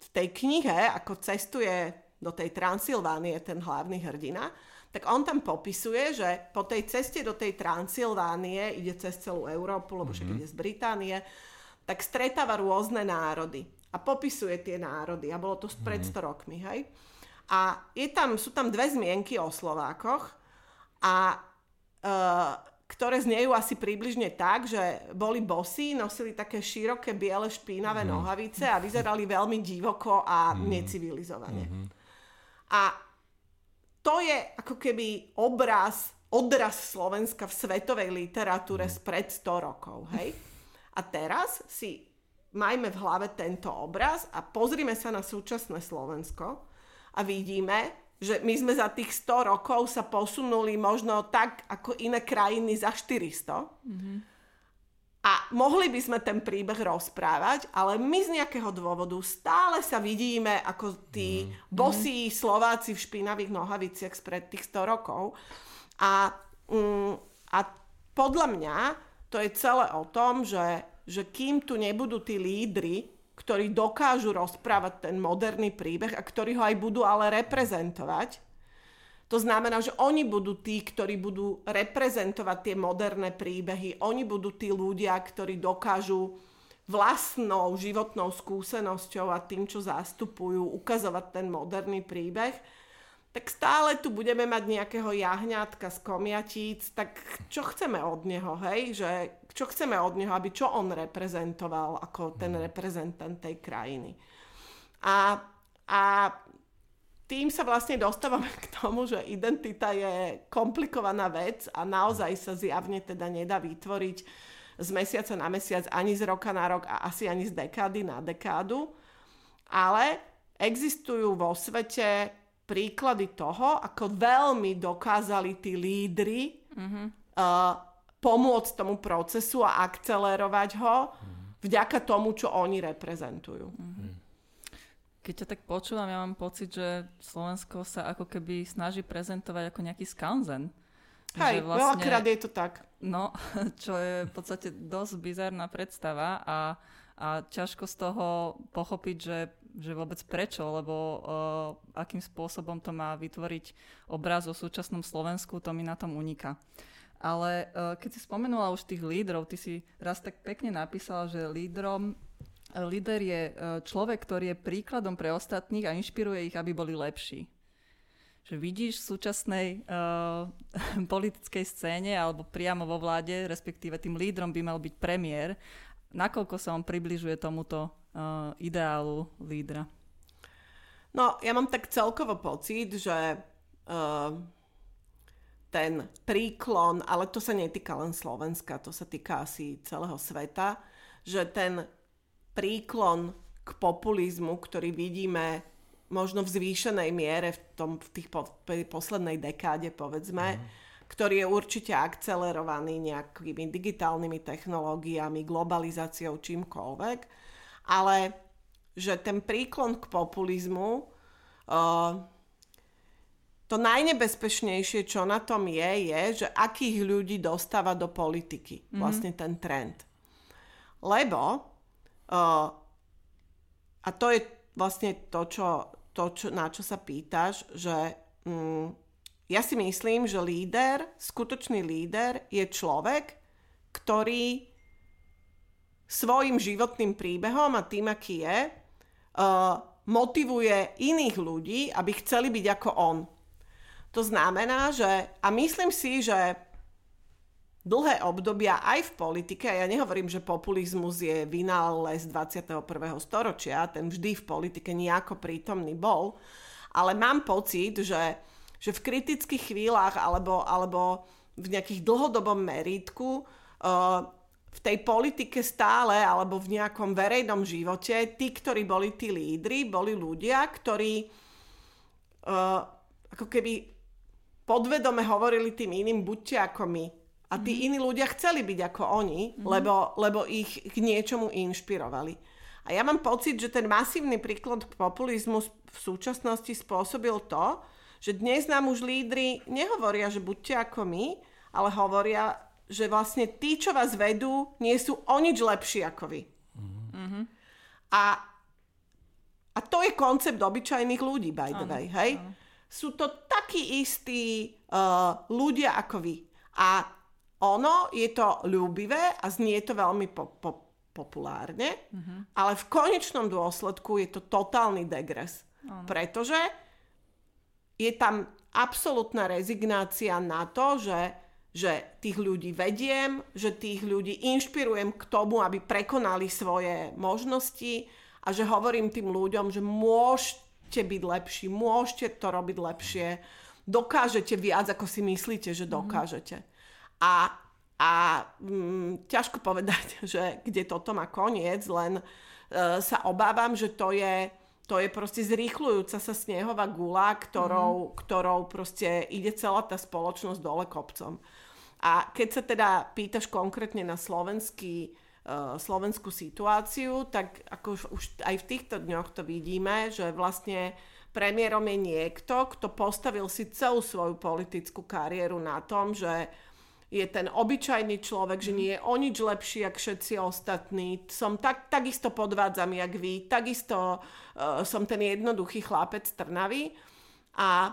v tej knihe, ako cestuje do tej Transylvánie ten hlavný hrdina, tak on tam popisuje, že po tej ceste do tej Transylvánie ide cez celú Európu, lebo mm-hmm. ide z Británie, tak stretáva rôzne národy a popisuje tie národy a bolo to pred 100 rokmi, hej. A je tam, sú tam dve zmienky o Slovákoch a e, ktoré znejú asi približne tak, že boli bosí, nosili také široké biele špínavé mm. nohavice a [LAUGHS] vyzerali veľmi divoko a mm. necivilizovane. Mm-hmm. A to je ako keby obraz, odraz Slovenska v svetovej literatúre mm. spred 100 rokov, hej? A teraz si majme v hlave tento obraz a pozrime sa na súčasné Slovensko a vidíme, že my sme za tých 100 rokov sa posunuli možno tak, ako iné krajiny za 400. Mm-hmm. A mohli by sme ten príbeh rozprávať, ale my z nejakého dôvodu stále sa vidíme ako tí mm. bosí Slováci v špinavých nohaviciach spred tých 100 rokov. A, mm, a podľa mňa to je celé o tom, že, že kým tu nebudú tí lídry, ktorí dokážu rozprávať ten moderný príbeh a ktorí ho aj budú ale reprezentovať, to znamená, že oni budú tí, ktorí budú reprezentovať tie moderné príbehy. Oni budú tí ľudia, ktorí dokážu vlastnou životnou skúsenosťou a tým, čo zastupujú, ukazovať ten moderný príbeh. Tak stále tu budeme mať nejakého jahňátka z komiatíc, tak čo chceme od neho, hej? Že, čo chceme od neho, aby čo on reprezentoval ako ten reprezentant tej krajiny. A, a tým sa vlastne dostávame k tomu, že identita je komplikovaná vec a naozaj sa zjavne teda nedá vytvoriť z mesiaca na mesiac, ani z roka na rok a asi ani z dekády na dekádu. Ale existujú vo svete príklady toho, ako veľmi dokázali tí lídry mm-hmm. uh, pomôcť tomu procesu a akcelerovať ho mm-hmm. vďaka tomu, čo oni reprezentujú. Mm-hmm. Keď ťa tak počúvam, ja mám pocit, že Slovensko sa ako keby snaží prezentovať ako nejaký skanzen. Hej, vlastne, veľakrát je to tak. No, [LAUGHS] čo je v podstate dosť bizarná predstava a, a ťažko z toho pochopiť, že, že vôbec prečo, lebo uh, akým spôsobom to má vytvoriť obraz o súčasnom Slovensku, to mi na tom uniká. Ale uh, keď si spomenula už tých lídrov, ty si raz tak pekne napísala, že lídrom Líder je e, človek, ktorý je príkladom pre ostatných a inšpiruje ich, aby boli lepší. Že vidíš v súčasnej uh, [LAUGHS] politickej scéne alebo priamo vo vláde, respektíve tým lídrom by mal byť premiér, nakoľko sa on približuje tomuto uh, ideálu lídra? No, ja mám tak celkovo pocit, že uh, ten príklon, ale to sa netýka len Slovenska, to sa týka asi celého sveta, že ten príklon k populizmu, ktorý vidíme možno v zvýšenej miere v, tom, v tých po, poslednej dekáde, povedzme, mm. ktorý je určite akcelerovaný nejakými digitálnymi technológiami, globalizáciou, čímkoľvek, ale že ten príklon k populizmu uh, to najnebezpečnejšie, čo na tom je, je, že akých ľudí dostáva do politiky. Mm-hmm. Vlastne ten trend. Lebo a to je vlastne to, čo, to čo, na čo sa pýtaš, že um, ja si myslím, že líder, skutočný líder je človek, ktorý svojim životným príbehom a tým, aký je, uh, motivuje iných ľudí, aby chceli byť ako on. To znamená, že, a myslím si, že dlhé obdobia aj v politike, ja nehovorím, že populizmus je vynález 21. storočia, ten vždy v politike nejako prítomný bol, ale mám pocit, že, že v kritických chvíľach alebo, alebo v nejakých dlhodobom meritku uh, v tej politike stále alebo v nejakom verejnom živote tí, ktorí boli tí lídry, boli ľudia, ktorí uh, ako keby podvedome hovorili tým iným, buďte ako my. A tí mm. iní ľudia chceli byť ako oni, mm. lebo, lebo ich k niečomu inšpirovali. A ja mám pocit, že ten masívny príklad populizmu v súčasnosti spôsobil to, že dnes nám už lídry nehovoria, že buďte ako my, ale hovoria, že vlastne tí, čo vás vedú, nie sú o nič lepší ako vy. Mm-hmm. A, a to je koncept obyčajných ľudí, by the ano, way, hej? Ano. Sú to takí istí uh, ľudia ako vy. A ono je to ľúbivé a znie to veľmi po, po, populárne, mm-hmm. ale v konečnom dôsledku je to totálny degres. Ano. Pretože je tam absolútna rezignácia na to, že že tých ľudí vediem, že tých ľudí inšpirujem k tomu, aby prekonali svoje možnosti a že hovorím tým ľuďom, že môžete byť lepší, môžete to robiť lepšie, dokážete viac, ako si myslíte, že dokážete. A, a mm, ťažko povedať, [LAUGHS] že kde toto má koniec, len uh, sa obávam, že to je to je proste zrýchľujúca sa snehová gula, ktorou, mm. ktorou proste ide celá tá spoločnosť dole kopcom. A keď sa teda pýtaš konkrétne na slovenský, uh, slovenskú situáciu, tak ako už aj v týchto dňoch to vidíme, že vlastne premiérom je niekto, kto postavil si celú svoju politickú kariéru na tom, že je ten obyčajný človek, že nie je o nič lepší, ako všetci ostatní. Som tak, takisto podvádzam, jak vy, takisto uh, som ten jednoduchý chlapec Trnavy. A,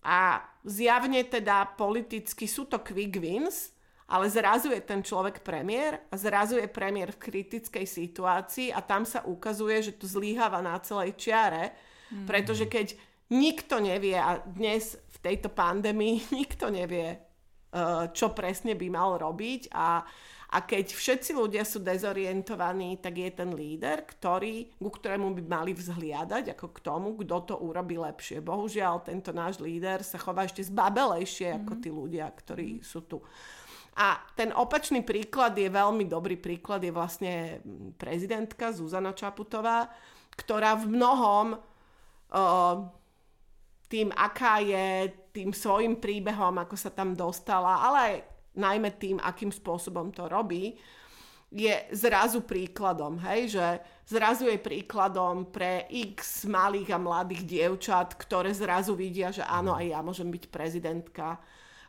a zjavne teda politicky sú to quick wins, ale zrazu je ten človek premiér a zrazu je premiér v kritickej situácii a tam sa ukazuje, že to zlíhava na celej čiare, mm. pretože keď nikto nevie a dnes v tejto pandémii [LAUGHS] nikto nevie, čo presne by mal robiť a, a keď všetci ľudia sú dezorientovaní, tak je ten líder, ktorý, ku ktorému by mali vzhliadať ako k tomu, kto to urobí lepšie. Bohužiaľ, tento náš líder sa chová ešte zbabelejšie mm-hmm. ako tí ľudia, ktorí mm-hmm. sú tu. A ten opačný príklad je veľmi dobrý príklad, je vlastne prezidentka Zuzana Čaputová, ktorá v mnohom uh, tým, aká je tým svojim príbehom, ako sa tam dostala, ale aj najmä tým, akým spôsobom to robí, je zrazu príkladom, hej, že zrazu je príkladom pre x malých a mladých dievčat, ktoré zrazu vidia, že áno, aj ja môžem byť prezidentka.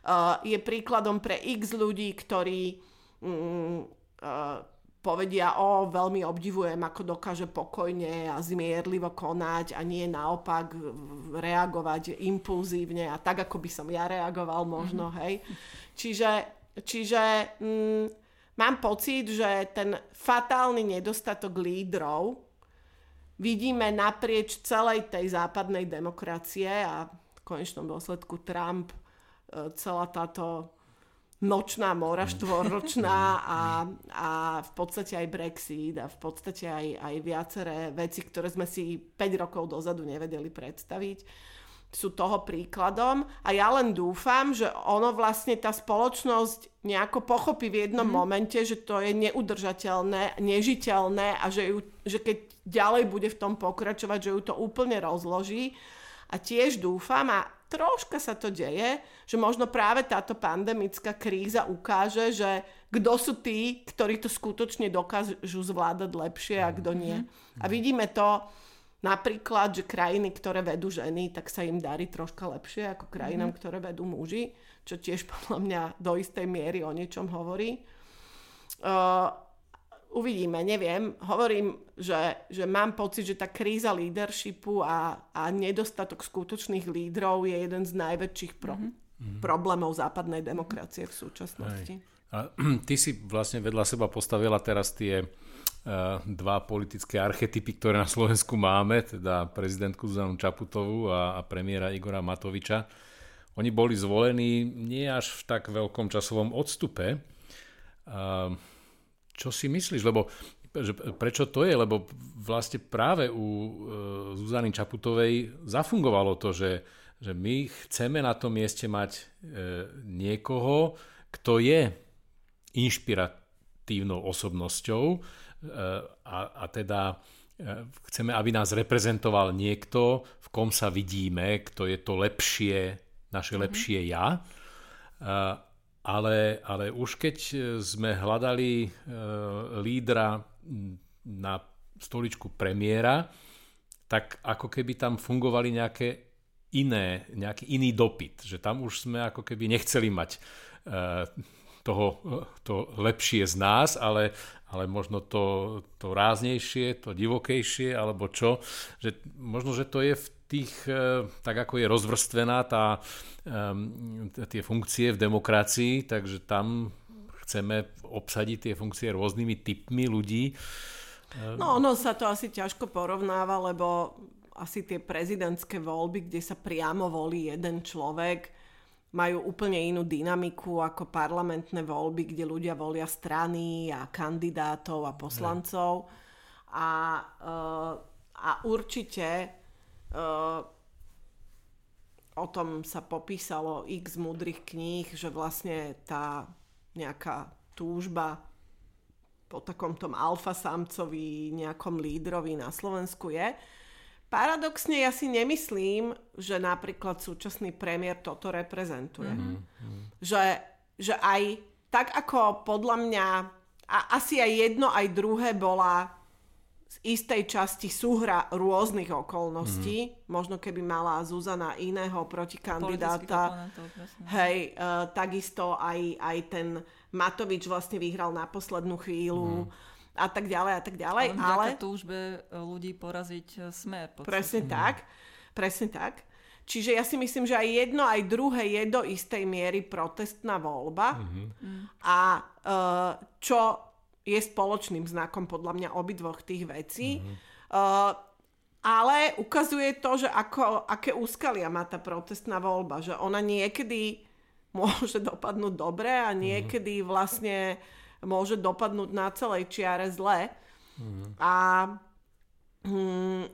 Uh, je príkladom pre x ľudí, ktorí mm, uh, povedia, o, veľmi obdivujem, ako dokáže pokojne a zmierlivo konať a nie naopak reagovať impulzívne a tak, ako by som ja reagoval možno, mm-hmm. hej. Čiže, čiže mm, mám pocit, že ten fatálny nedostatok lídrov vidíme naprieč celej tej západnej demokracie a v konečnom dôsledku Trump, e, celá táto nočná mora štvoročná a, a v podstate aj Brexit a v podstate aj, aj viaceré veci, ktoré sme si 5 rokov dozadu nevedeli predstaviť sú toho príkladom a ja len dúfam, že ono vlastne tá spoločnosť nejako pochopí v jednom mm. momente, že to je neudržateľné, nežiteľné a že, ju, že keď ďalej bude v tom pokračovať, že ju to úplne rozloží. A tiež dúfam a troška sa to deje, že možno práve táto pandemická kríza ukáže, že kto sú tí, ktorí to skutočne dokážu zvládať lepšie a kto nie. Mm-hmm. A vidíme to napríklad, že krajiny, ktoré vedú ženy, tak sa im darí troška lepšie ako krajinám, mm-hmm. ktoré vedú muži, čo tiež [LAUGHS] podľa mňa do istej miery o niečom hovorí. Uh, uvidíme, neviem. Hovorím, že, že mám pocit, že tá kríza leadershipu a, a nedostatok skutočných lídrov je jeden z najväčších pro, mm-hmm. problémov západnej demokracie v súčasnosti. Hej. A [CLEARS THROAT] ty si vlastne vedľa seba postavila teraz tie uh, dva politické archetypy, ktoré na Slovensku máme, teda prezidentku Zuzanu Čaputovú a, a premiéra Igora Matoviča. Oni boli zvolení nie až v tak veľkom časovom odstupe, čo si myslíš? Lebo že prečo to je? Lebo vlastne práve u e, Zuzany Čaputovej zafungovalo to, že, že my chceme na tom mieste mať e, niekoho, kto je inšpiratívnou osobnosťou e, a, a teda chceme, aby nás reprezentoval niekto, v kom sa vidíme, kto je to lepšie, naše mm-hmm. lepšie ja. Ale, ale už keď sme hľadali lídra na stoličku premiéra, tak ako keby tam fungovali nejaké iné, nejaký iný dopyt. Že tam už sme ako keby nechceli mať uh, toho, to lepšie z nás, ale, ale možno to, to ráznejšie, to divokejšie, alebo čo. Že možno, že to je v tých, uh, tak ako je rozvrstvená tá, um, tie funkcie v demokracii, takže tam chceme obsadiť tie funkcie rôznymi typmi ľudí. No ono sa to asi ťažko porovnáva, lebo asi tie prezidentské voľby, kde sa priamo volí jeden človek, majú úplne inú dynamiku ako parlamentné voľby, kde ľudia volia strany a kandidátov a poslancov. A, a určite o tom sa popísalo x múdrych kníh, že vlastne tá nejaká túžba po takom tom alfa samcovi, nejakom lídrovi na Slovensku je. Paradoxne ja si nemyslím, že napríklad súčasný premiér toto reprezentuje. Mm-hmm. Že, že aj tak ako podľa mňa a asi aj jedno, aj druhé bola z istej časti súhra rôznych okolností. Mm. Možno keby mala Zuzana iného protikandidáta. Hej, uh, takisto aj, aj ten Matovič vlastne vyhral na poslednú chvíľu. Mm a tak ďalej a tak ďalej. Ale, ale... túžbe ľudí poraziť e, smer. Presne mm. tak, presne tak. Čiže ja si myslím, že aj jedno, aj druhé je do istej miery protestná voľba. Mm-hmm. A uh, čo je spoločným znakom podľa mňa obidvoch tých vecí. Mm-hmm. Uh, ale ukazuje to, že ako, aké úskalia má tá protestná voľba. Že ona niekedy môže dopadnúť dobre a mhm. niekedy vlastne môže dopadnúť na celej čiare zle. Mm-hmm. A, mm,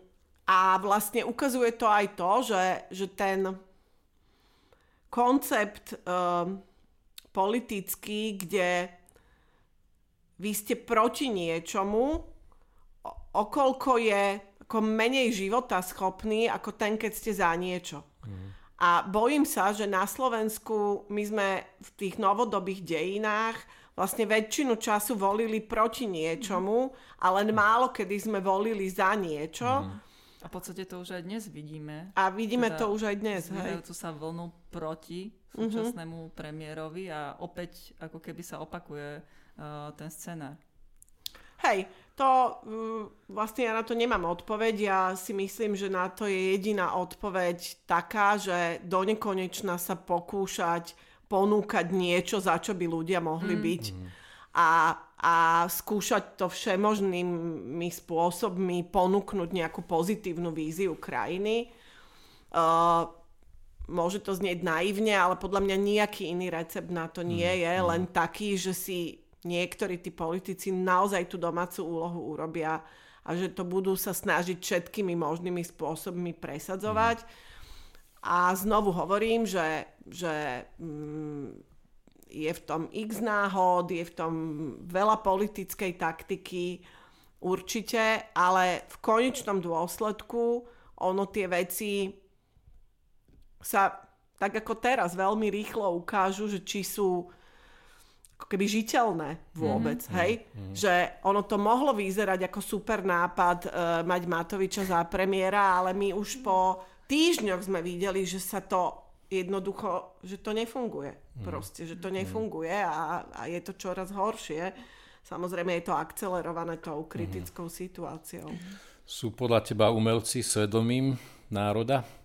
a vlastne ukazuje to aj to, že, že ten koncept um, politický, kde vy ste proti niečomu, okolko je ako menej života schopný ako ten, keď ste za niečo. Mm. A bojím sa, že na Slovensku my sme v tých novodobých dejinách vlastne väčšinu času volili proti niečomu a len málo kedy sme volili za niečo. Mm. A v podstate to už aj dnes vidíme. A vidíme teda to už aj dnes. Hej. sa vlnu proti mhm. súčasnému mm-hmm. premiérovi a opäť ako keby sa opakuje uh, ten scenár. Hej, to uh, vlastne ja na to nemám odpoveď. Ja si myslím, že na to je jediná odpoveď taká, že do nekonečna sa pokúšať ponúkať niečo, za čo by ľudia mohli mm. byť. Mm. A, a skúšať to všemožnými spôsobmi ponúknuť nejakú pozitívnu víziu krajiny. Uh, môže to znieť naivne, ale podľa mňa nejaký iný recept na to nie mm. je, mm. len taký, že si niektorí tí politici naozaj tú domácu úlohu urobia a že to budú sa snažiť všetkými možnými spôsobmi presadzovať. Mm. A znovu hovorím, že, že mm, je v tom x náhod, je v tom veľa politickej taktiky, určite, ale v konečnom dôsledku ono tie veci sa tak ako teraz veľmi rýchlo ukážu, že či sú keby žiteľné vôbec, mm, hej? Mm, Že ono to mohlo vyzerať ako super nápad uh, mať Matoviča za premiéra, ale my už po týždňoch sme videli, že sa to jednoducho, že to nefunguje. Mm. Proste, že to nefunguje a, a je to čoraz horšie. Samozrejme je to akcelerované tou kritickou mm. situáciou. Sú podľa teba umelci svedomím národa?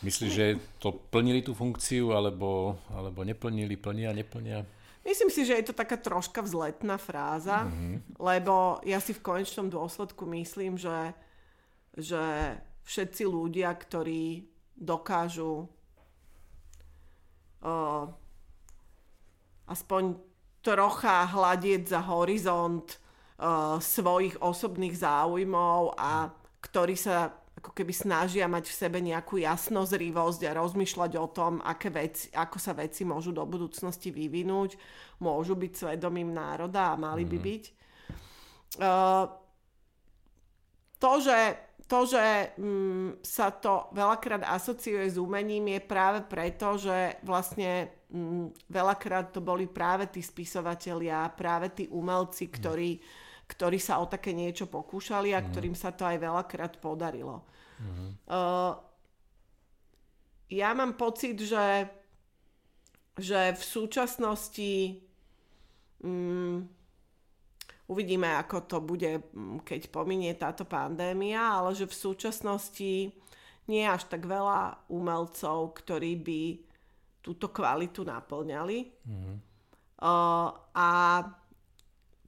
Myslíš, že to plnili tú funkciu, alebo, alebo neplnili, plnia, neplnia? Myslím si, že je to taká troška vzletná fráza, mm-hmm. lebo ja si v konečnom dôsledku myslím, že, že všetci ľudia, ktorí dokážu uh, aspoň trocha hľadieť za horizont uh, svojich osobných záujmov a ktorí sa ako keby snažia mať v sebe nejakú jasnozrivosť a rozmýšľať o tom, aké veci, ako sa veci môžu do budúcnosti vyvinúť, môžu byť svedomím národa a mali by byť. Uh, to, že, to, že mm, sa to veľakrát asociuje s umením je práve preto, že vlastne mm, veľakrát to boli práve tí spisovatelia, práve tí umelci, ktorí mm ktorí sa o také niečo pokúšali a mm. ktorým sa to aj veľakrát podarilo. Mm. Uh, ja mám pocit, že, že v súčasnosti um, uvidíme, ako to bude, mm, keď pominie táto pandémia, ale že v súčasnosti nie je až tak veľa umelcov, ktorí by túto kvalitu naplňali. Mm. Uh, a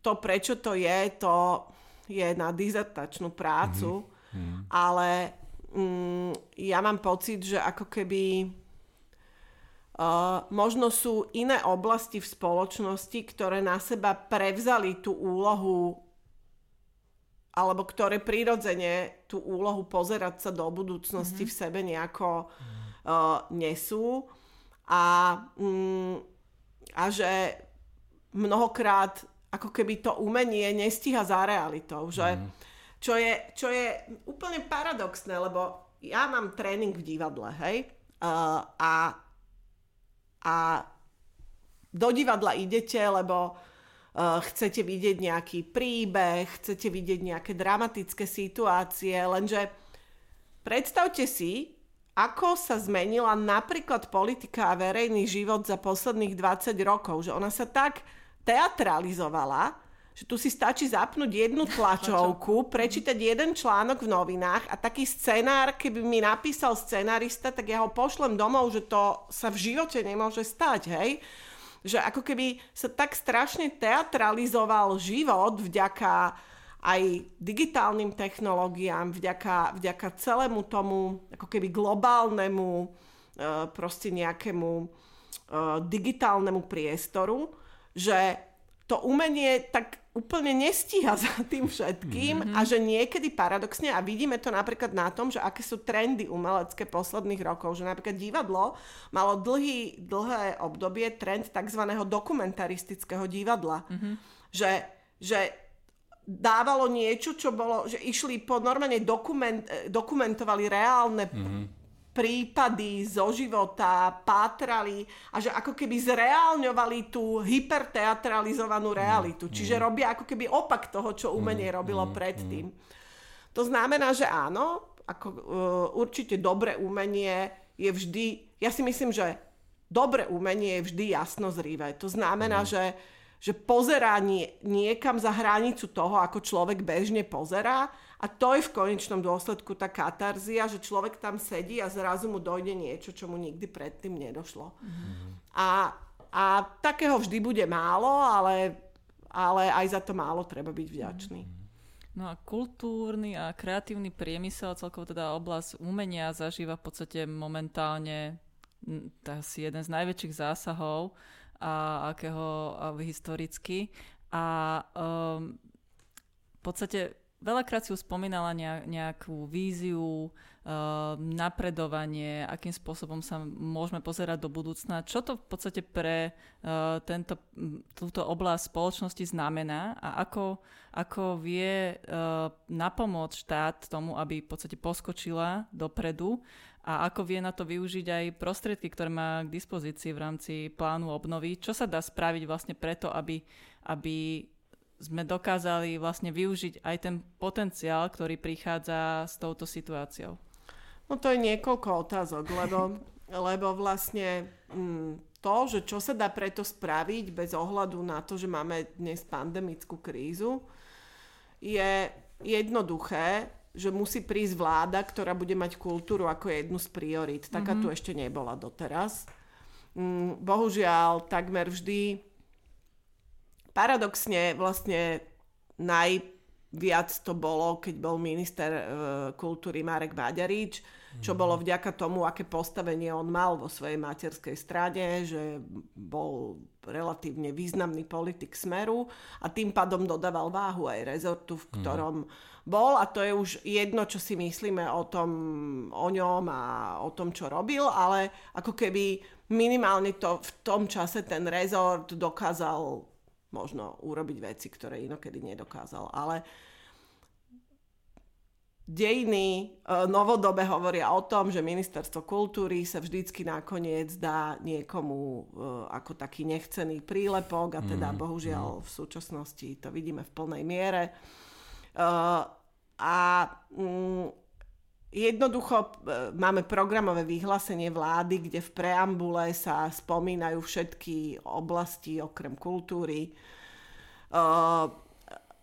to, prečo to je, to je na dizertačnú prácu, mm-hmm. ale mm, ja mám pocit, že ako keby uh, možno sú iné oblasti v spoločnosti, ktoré na seba prevzali tú úlohu alebo ktoré prirodzene tú úlohu pozerať sa do budúcnosti mm-hmm. v sebe nejako uh, nesú a, mm, a že mnohokrát ako keby to umenie nestíha za realitou, že mm. čo, je, čo je úplne paradoxné, lebo ja mám tréning v divadle, hej, uh, a, a do divadla idete, lebo uh, chcete vidieť nejaký príbeh, chcete vidieť nejaké dramatické situácie, lenže predstavte si, ako sa zmenila napríklad politika a verejný život za posledných 20 rokov, že ona sa tak teatralizovala, že tu si stačí zapnúť jednu [LAUGHS] tlačovku, prečítať jeden článok v novinách a taký scenár, keby mi napísal scenárista, tak ja ho pošlem domov, že to sa v živote nemôže stať, hej? Že ako keby sa tak strašne teatralizoval život vďaka aj digitálnym technológiám, vďaka, vďaka celému tomu ako keby globálnemu e, proste nejakému e, digitálnemu priestoru, že to umenie tak úplne nestíha za tým všetkým mm-hmm. a že niekedy paradoxne, a vidíme to napríklad na tom, že aké sú trendy umelecké posledných rokov, že napríklad divadlo malo dlhý, dlhé obdobie trend tzv. dokumentaristického divadla. Mm-hmm. Že, že dávalo niečo, čo bolo, že išli po normálne dokument, dokumentovali reálne mm-hmm prípady zo života, pátrali a že ako keby zreálňovali tú hyperteatralizovanú realitu. Mm, Čiže mm. robia ako keby opak toho, čo umenie mm, robilo mm, predtým. Mm. To znamená, že áno, ako uh, určite dobré umenie je vždy, ja si myslím, že dobré umenie je vždy jasno zrivé. To znamená, mm. že že pozerá nie, niekam za hranicu toho, ako človek bežne pozerá a to je v konečnom dôsledku tá katarzia, že človek tam sedí a zrazu mu dojde niečo, čo mu nikdy predtým nedošlo. Mm-hmm. A, a takého vždy bude málo, ale, ale aj za to málo treba byť vďačný. No a kultúrny a kreatívny priemysel, celkovo teda oblasť umenia zažíva v podstate momentálne asi jeden z najväčších zásahov a akého historicky. A um, v podstate veľakrát si už spomínala nejakú víziu, uh, napredovanie, akým spôsobom sa môžeme pozerať do budúcna. Čo to v podstate pre uh, tento, túto oblasť spoločnosti znamená a ako, ako vie uh, napomôcť štát tomu, aby v podstate poskočila dopredu a ako vie na to využiť aj prostriedky, ktoré má k dispozícii v rámci plánu obnovy. Čo sa dá spraviť vlastne preto, aby, aby sme dokázali vlastne využiť aj ten potenciál, ktorý prichádza s touto situáciou? No to je niekoľko otázok, lebo, [LAUGHS] lebo vlastne mm, to, že čo sa dá preto spraviť bez ohľadu na to, že máme dnes pandemickú krízu, je jednoduché, že musí prísť vláda, ktorá bude mať kultúru ako jednu z priorit. Taká mm-hmm. tu ešte nebola doteraz. Mm, bohužiaľ, takmer vždy paradoxne vlastne naj, viac to bolo, keď bol minister e, kultúry Marek Baďarič, čo bolo vďaka tomu, aké postavenie on mal vo svojej materskej strade, že bol relatívne významný politik Smeru a tým pádom dodával váhu aj rezortu, v ktorom bol a to je už jedno, čo si myslíme o tom, o ňom a o tom, čo robil, ale ako keby minimálne to v tom čase ten rezort dokázal možno urobiť veci, ktoré inokedy nedokázal. Ale dejiny e, novodobe hovoria o tom, že ministerstvo kultúry sa vždycky nakoniec dá niekomu e, ako taký nechcený prílepok a teda mm, bohužiaľ mm. v súčasnosti to vidíme v plnej miere. E, a mm, Jednoducho e, máme programové vyhlásenie vlády, kde v preambule sa spomínajú všetky oblasti okrem kultúry uh,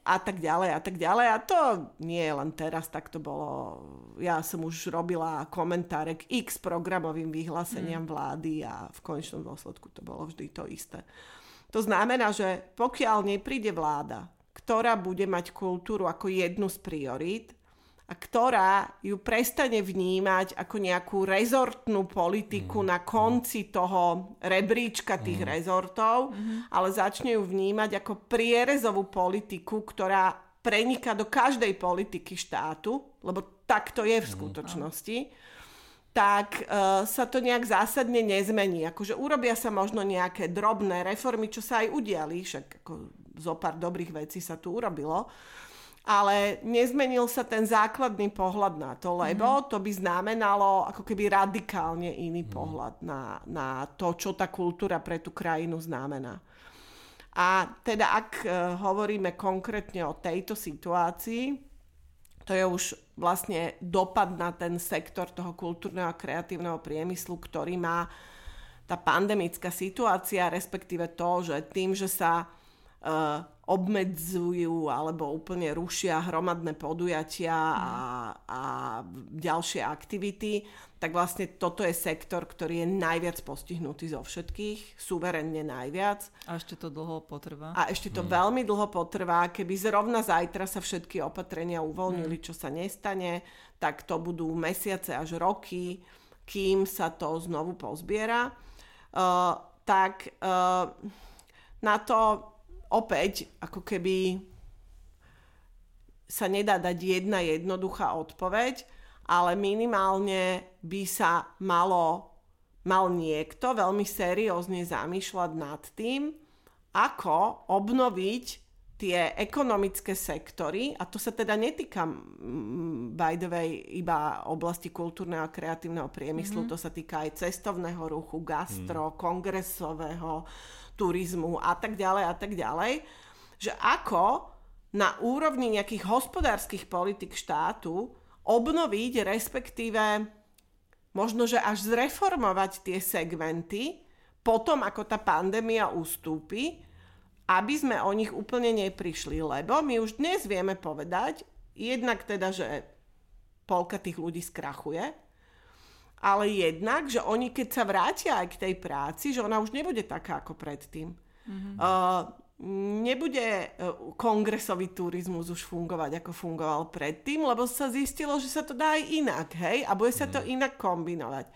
a tak ďalej a tak ďalej. A to nie je len teraz, tak to bolo... Ja som už robila komentáre k x programovým vyhláseniam mm. vlády a v konečnom dôsledku to bolo vždy to isté. To znamená, že pokiaľ nepríde vláda, ktorá bude mať kultúru ako jednu z priorít, a ktorá ju prestane vnímať ako nejakú rezortnú politiku mm. na konci toho rebríčka tých mm. rezortov, mm. ale začne ju vnímať ako prierezovú politiku, ktorá preniká do každej politiky štátu, lebo tak to je v mhm. skutočnosti, tak uh, sa to nejak zásadne nezmení. Akože urobia sa možno nejaké drobné reformy, čo sa aj udiali, však ako zo pár dobrých vecí sa tu urobilo, ale nezmenil sa ten základný pohľad na to, lebo mm-hmm. to by znamenalo ako keby radikálne iný mm-hmm. pohľad na, na to, čo tá kultúra pre tú krajinu znamená. A teda ak uh, hovoríme konkrétne o tejto situácii, to je už vlastne dopad na ten sektor toho kultúrneho a kreatívneho priemyslu, ktorý má tá pandemická situácia, respektíve to, že tým, že sa obmedzujú alebo úplne rušia hromadné podujatia a, a ďalšie aktivity, tak vlastne toto je sektor, ktorý je najviac postihnutý zo všetkých, suverenne najviac. A ešte to dlho potrvá. A ešte to hmm. veľmi dlho potrvá. Keby zrovna zajtra sa všetky opatrenia uvoľnili, hmm. čo sa nestane, tak to budú mesiace až roky, kým sa to znovu pozbiera. Uh, tak uh, na to opäť ako keby sa nedá dať jedna jednoduchá odpoveď, ale minimálne by sa malo, mal niekto veľmi seriózne zamýšľať nad tým, ako obnoviť tie ekonomické sektory, a to sa teda netýka by the way iba oblasti kultúrneho a kreatívneho priemyslu, mm-hmm. to sa týka aj cestovného ruchu, gastro, mm. kongresového, turizmu a tak ďalej a tak ďalej, že ako na úrovni nejakých hospodárskych politik štátu obnoviť, respektíve možno, že až zreformovať tie segmenty potom, ako tá pandémia ustúpi, aby sme o nich úplne neprišli. Lebo my už dnes vieme povedať, jednak teda, že polka tých ľudí skrachuje, ale jednak, že oni keď sa vrátia aj k tej práci, že ona už nebude taká ako predtým. Mm-hmm. Uh, nebude uh, kongresový turizmus už fungovať, ako fungoval predtým, lebo sa zistilo, že sa to dá aj inak, hej? A bude sa to mm. inak kombinovať.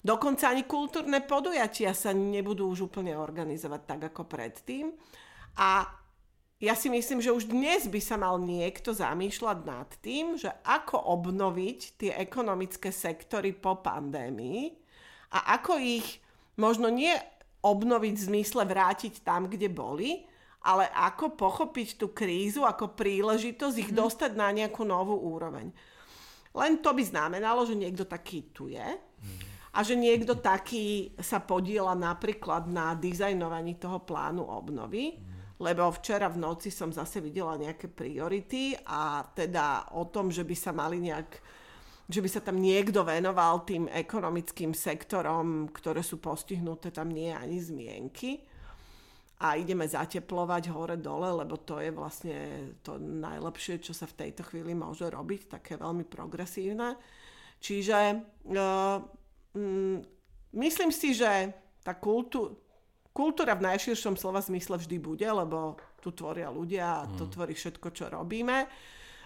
Dokonca ani kultúrne podujatia sa nebudú už úplne organizovať tak, ako predtým. A ja si myslím, že už dnes by sa mal niekto zamýšľať nad tým, že ako obnoviť tie ekonomické sektory po pandémii a ako ich možno nie obnoviť v zmysle vrátiť tam, kde boli, ale ako pochopiť tú krízu ako príležitosť ich mhm. dostať na nejakú novú úroveň. Len to by znamenalo, že niekto taký tu je a že niekto taký sa podiela napríklad na dizajnovaní toho plánu obnovy lebo včera v noci som zase videla nejaké priority a teda o tom, že by sa mali nejak že by sa tam niekto venoval tým ekonomickým sektorom, ktoré sú postihnuté, tam nie je ani zmienky. A ideme zateplovať hore-dole, lebo to je vlastne to najlepšie, čo sa v tejto chvíli môže robiť, také veľmi progresívne. Čiže uh, mm, myslím si, že tá kultúra Kultúra v najširšom slova zmysle vždy bude, lebo tu tvoria ľudia a to mm. tvorí všetko, čo robíme.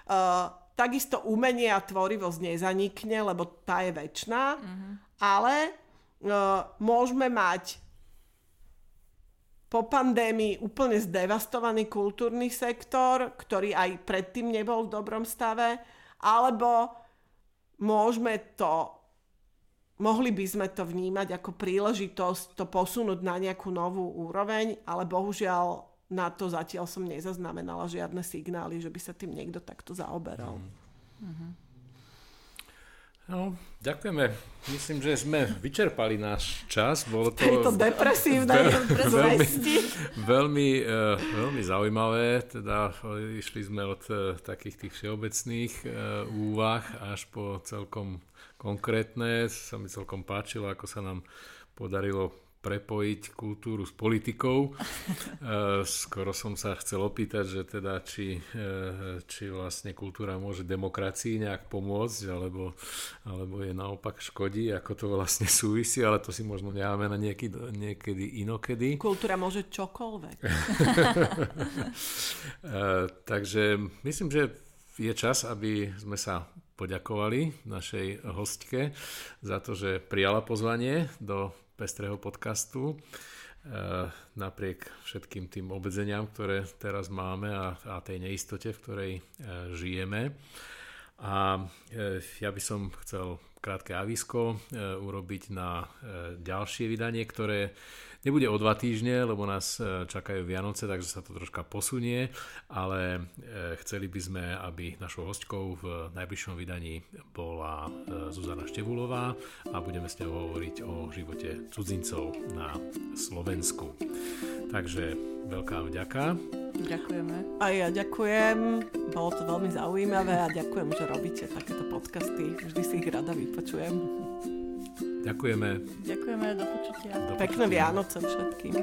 Uh, takisto umenie a tvorivosť nezanikne, lebo tá je väčšiná, mm-hmm. ale uh, môžeme mať po pandémii úplne zdevastovaný kultúrny sektor, ktorý aj predtým nebol v dobrom stave, alebo môžeme to mohli by sme to vnímať ako príležitosť to posunúť na nejakú novú úroveň, ale bohužiaľ na to zatiaľ som nezaznamenala žiadne signály, že by sa tým niekto takto zaoberal. Mm. Mm-hmm. No, ďakujeme. Myslím, že sme vyčerpali náš čas. Bolo to, to depresívne [LAUGHS] veľmi, veľmi, uh, veľmi zaujímavé. Teda išli sme od uh, takých tých všeobecných úvah až po celkom konkrétne. Sa mi celkom páčilo, ako sa nám podarilo prepojiť kultúru s politikou. [LAUGHS] E, skoro som sa chcel opýtať, že teda či, e, či vlastne kultúra môže demokracii nejak pomôcť, alebo, alebo je naopak škodí, ako to vlastne [LAUGHS] súvisí, ale to si možno necháme na niekedy, niekedy inokedy. Kultúra môže čokoľvek. [LAUGHS] E, takže myslím, že je čas, aby sme sa poďakovali našej hostke za to, že prijala pozvanie do pestrého podcastu. E, napriek všetkým tým obmedzeniam, ktoré teraz máme a, a tej neistote, v ktorej e, žijeme. A e, ja by som chcel krátke avisko urobiť na ďalšie vydanie, ktoré Nebude o dva týždne, lebo nás e, čakajú Vianoce, takže sa to troška posunie, ale e, chceli by sme, aby našou hostkou v najbližšom vydaní bola e, Zuzana Števulová a budeme s ňou hovoriť o živote cudzincov na Slovensku. Takže veľká vďaka. Ďakujeme. A ja ďakujem, bolo to veľmi zaujímavé a ďakujem, že robíte takéto podcasty. Vždy si ich rada vypočujem. Ďakujeme. Ďakujeme, do počutia. Do Pekné Vianoce všetkým.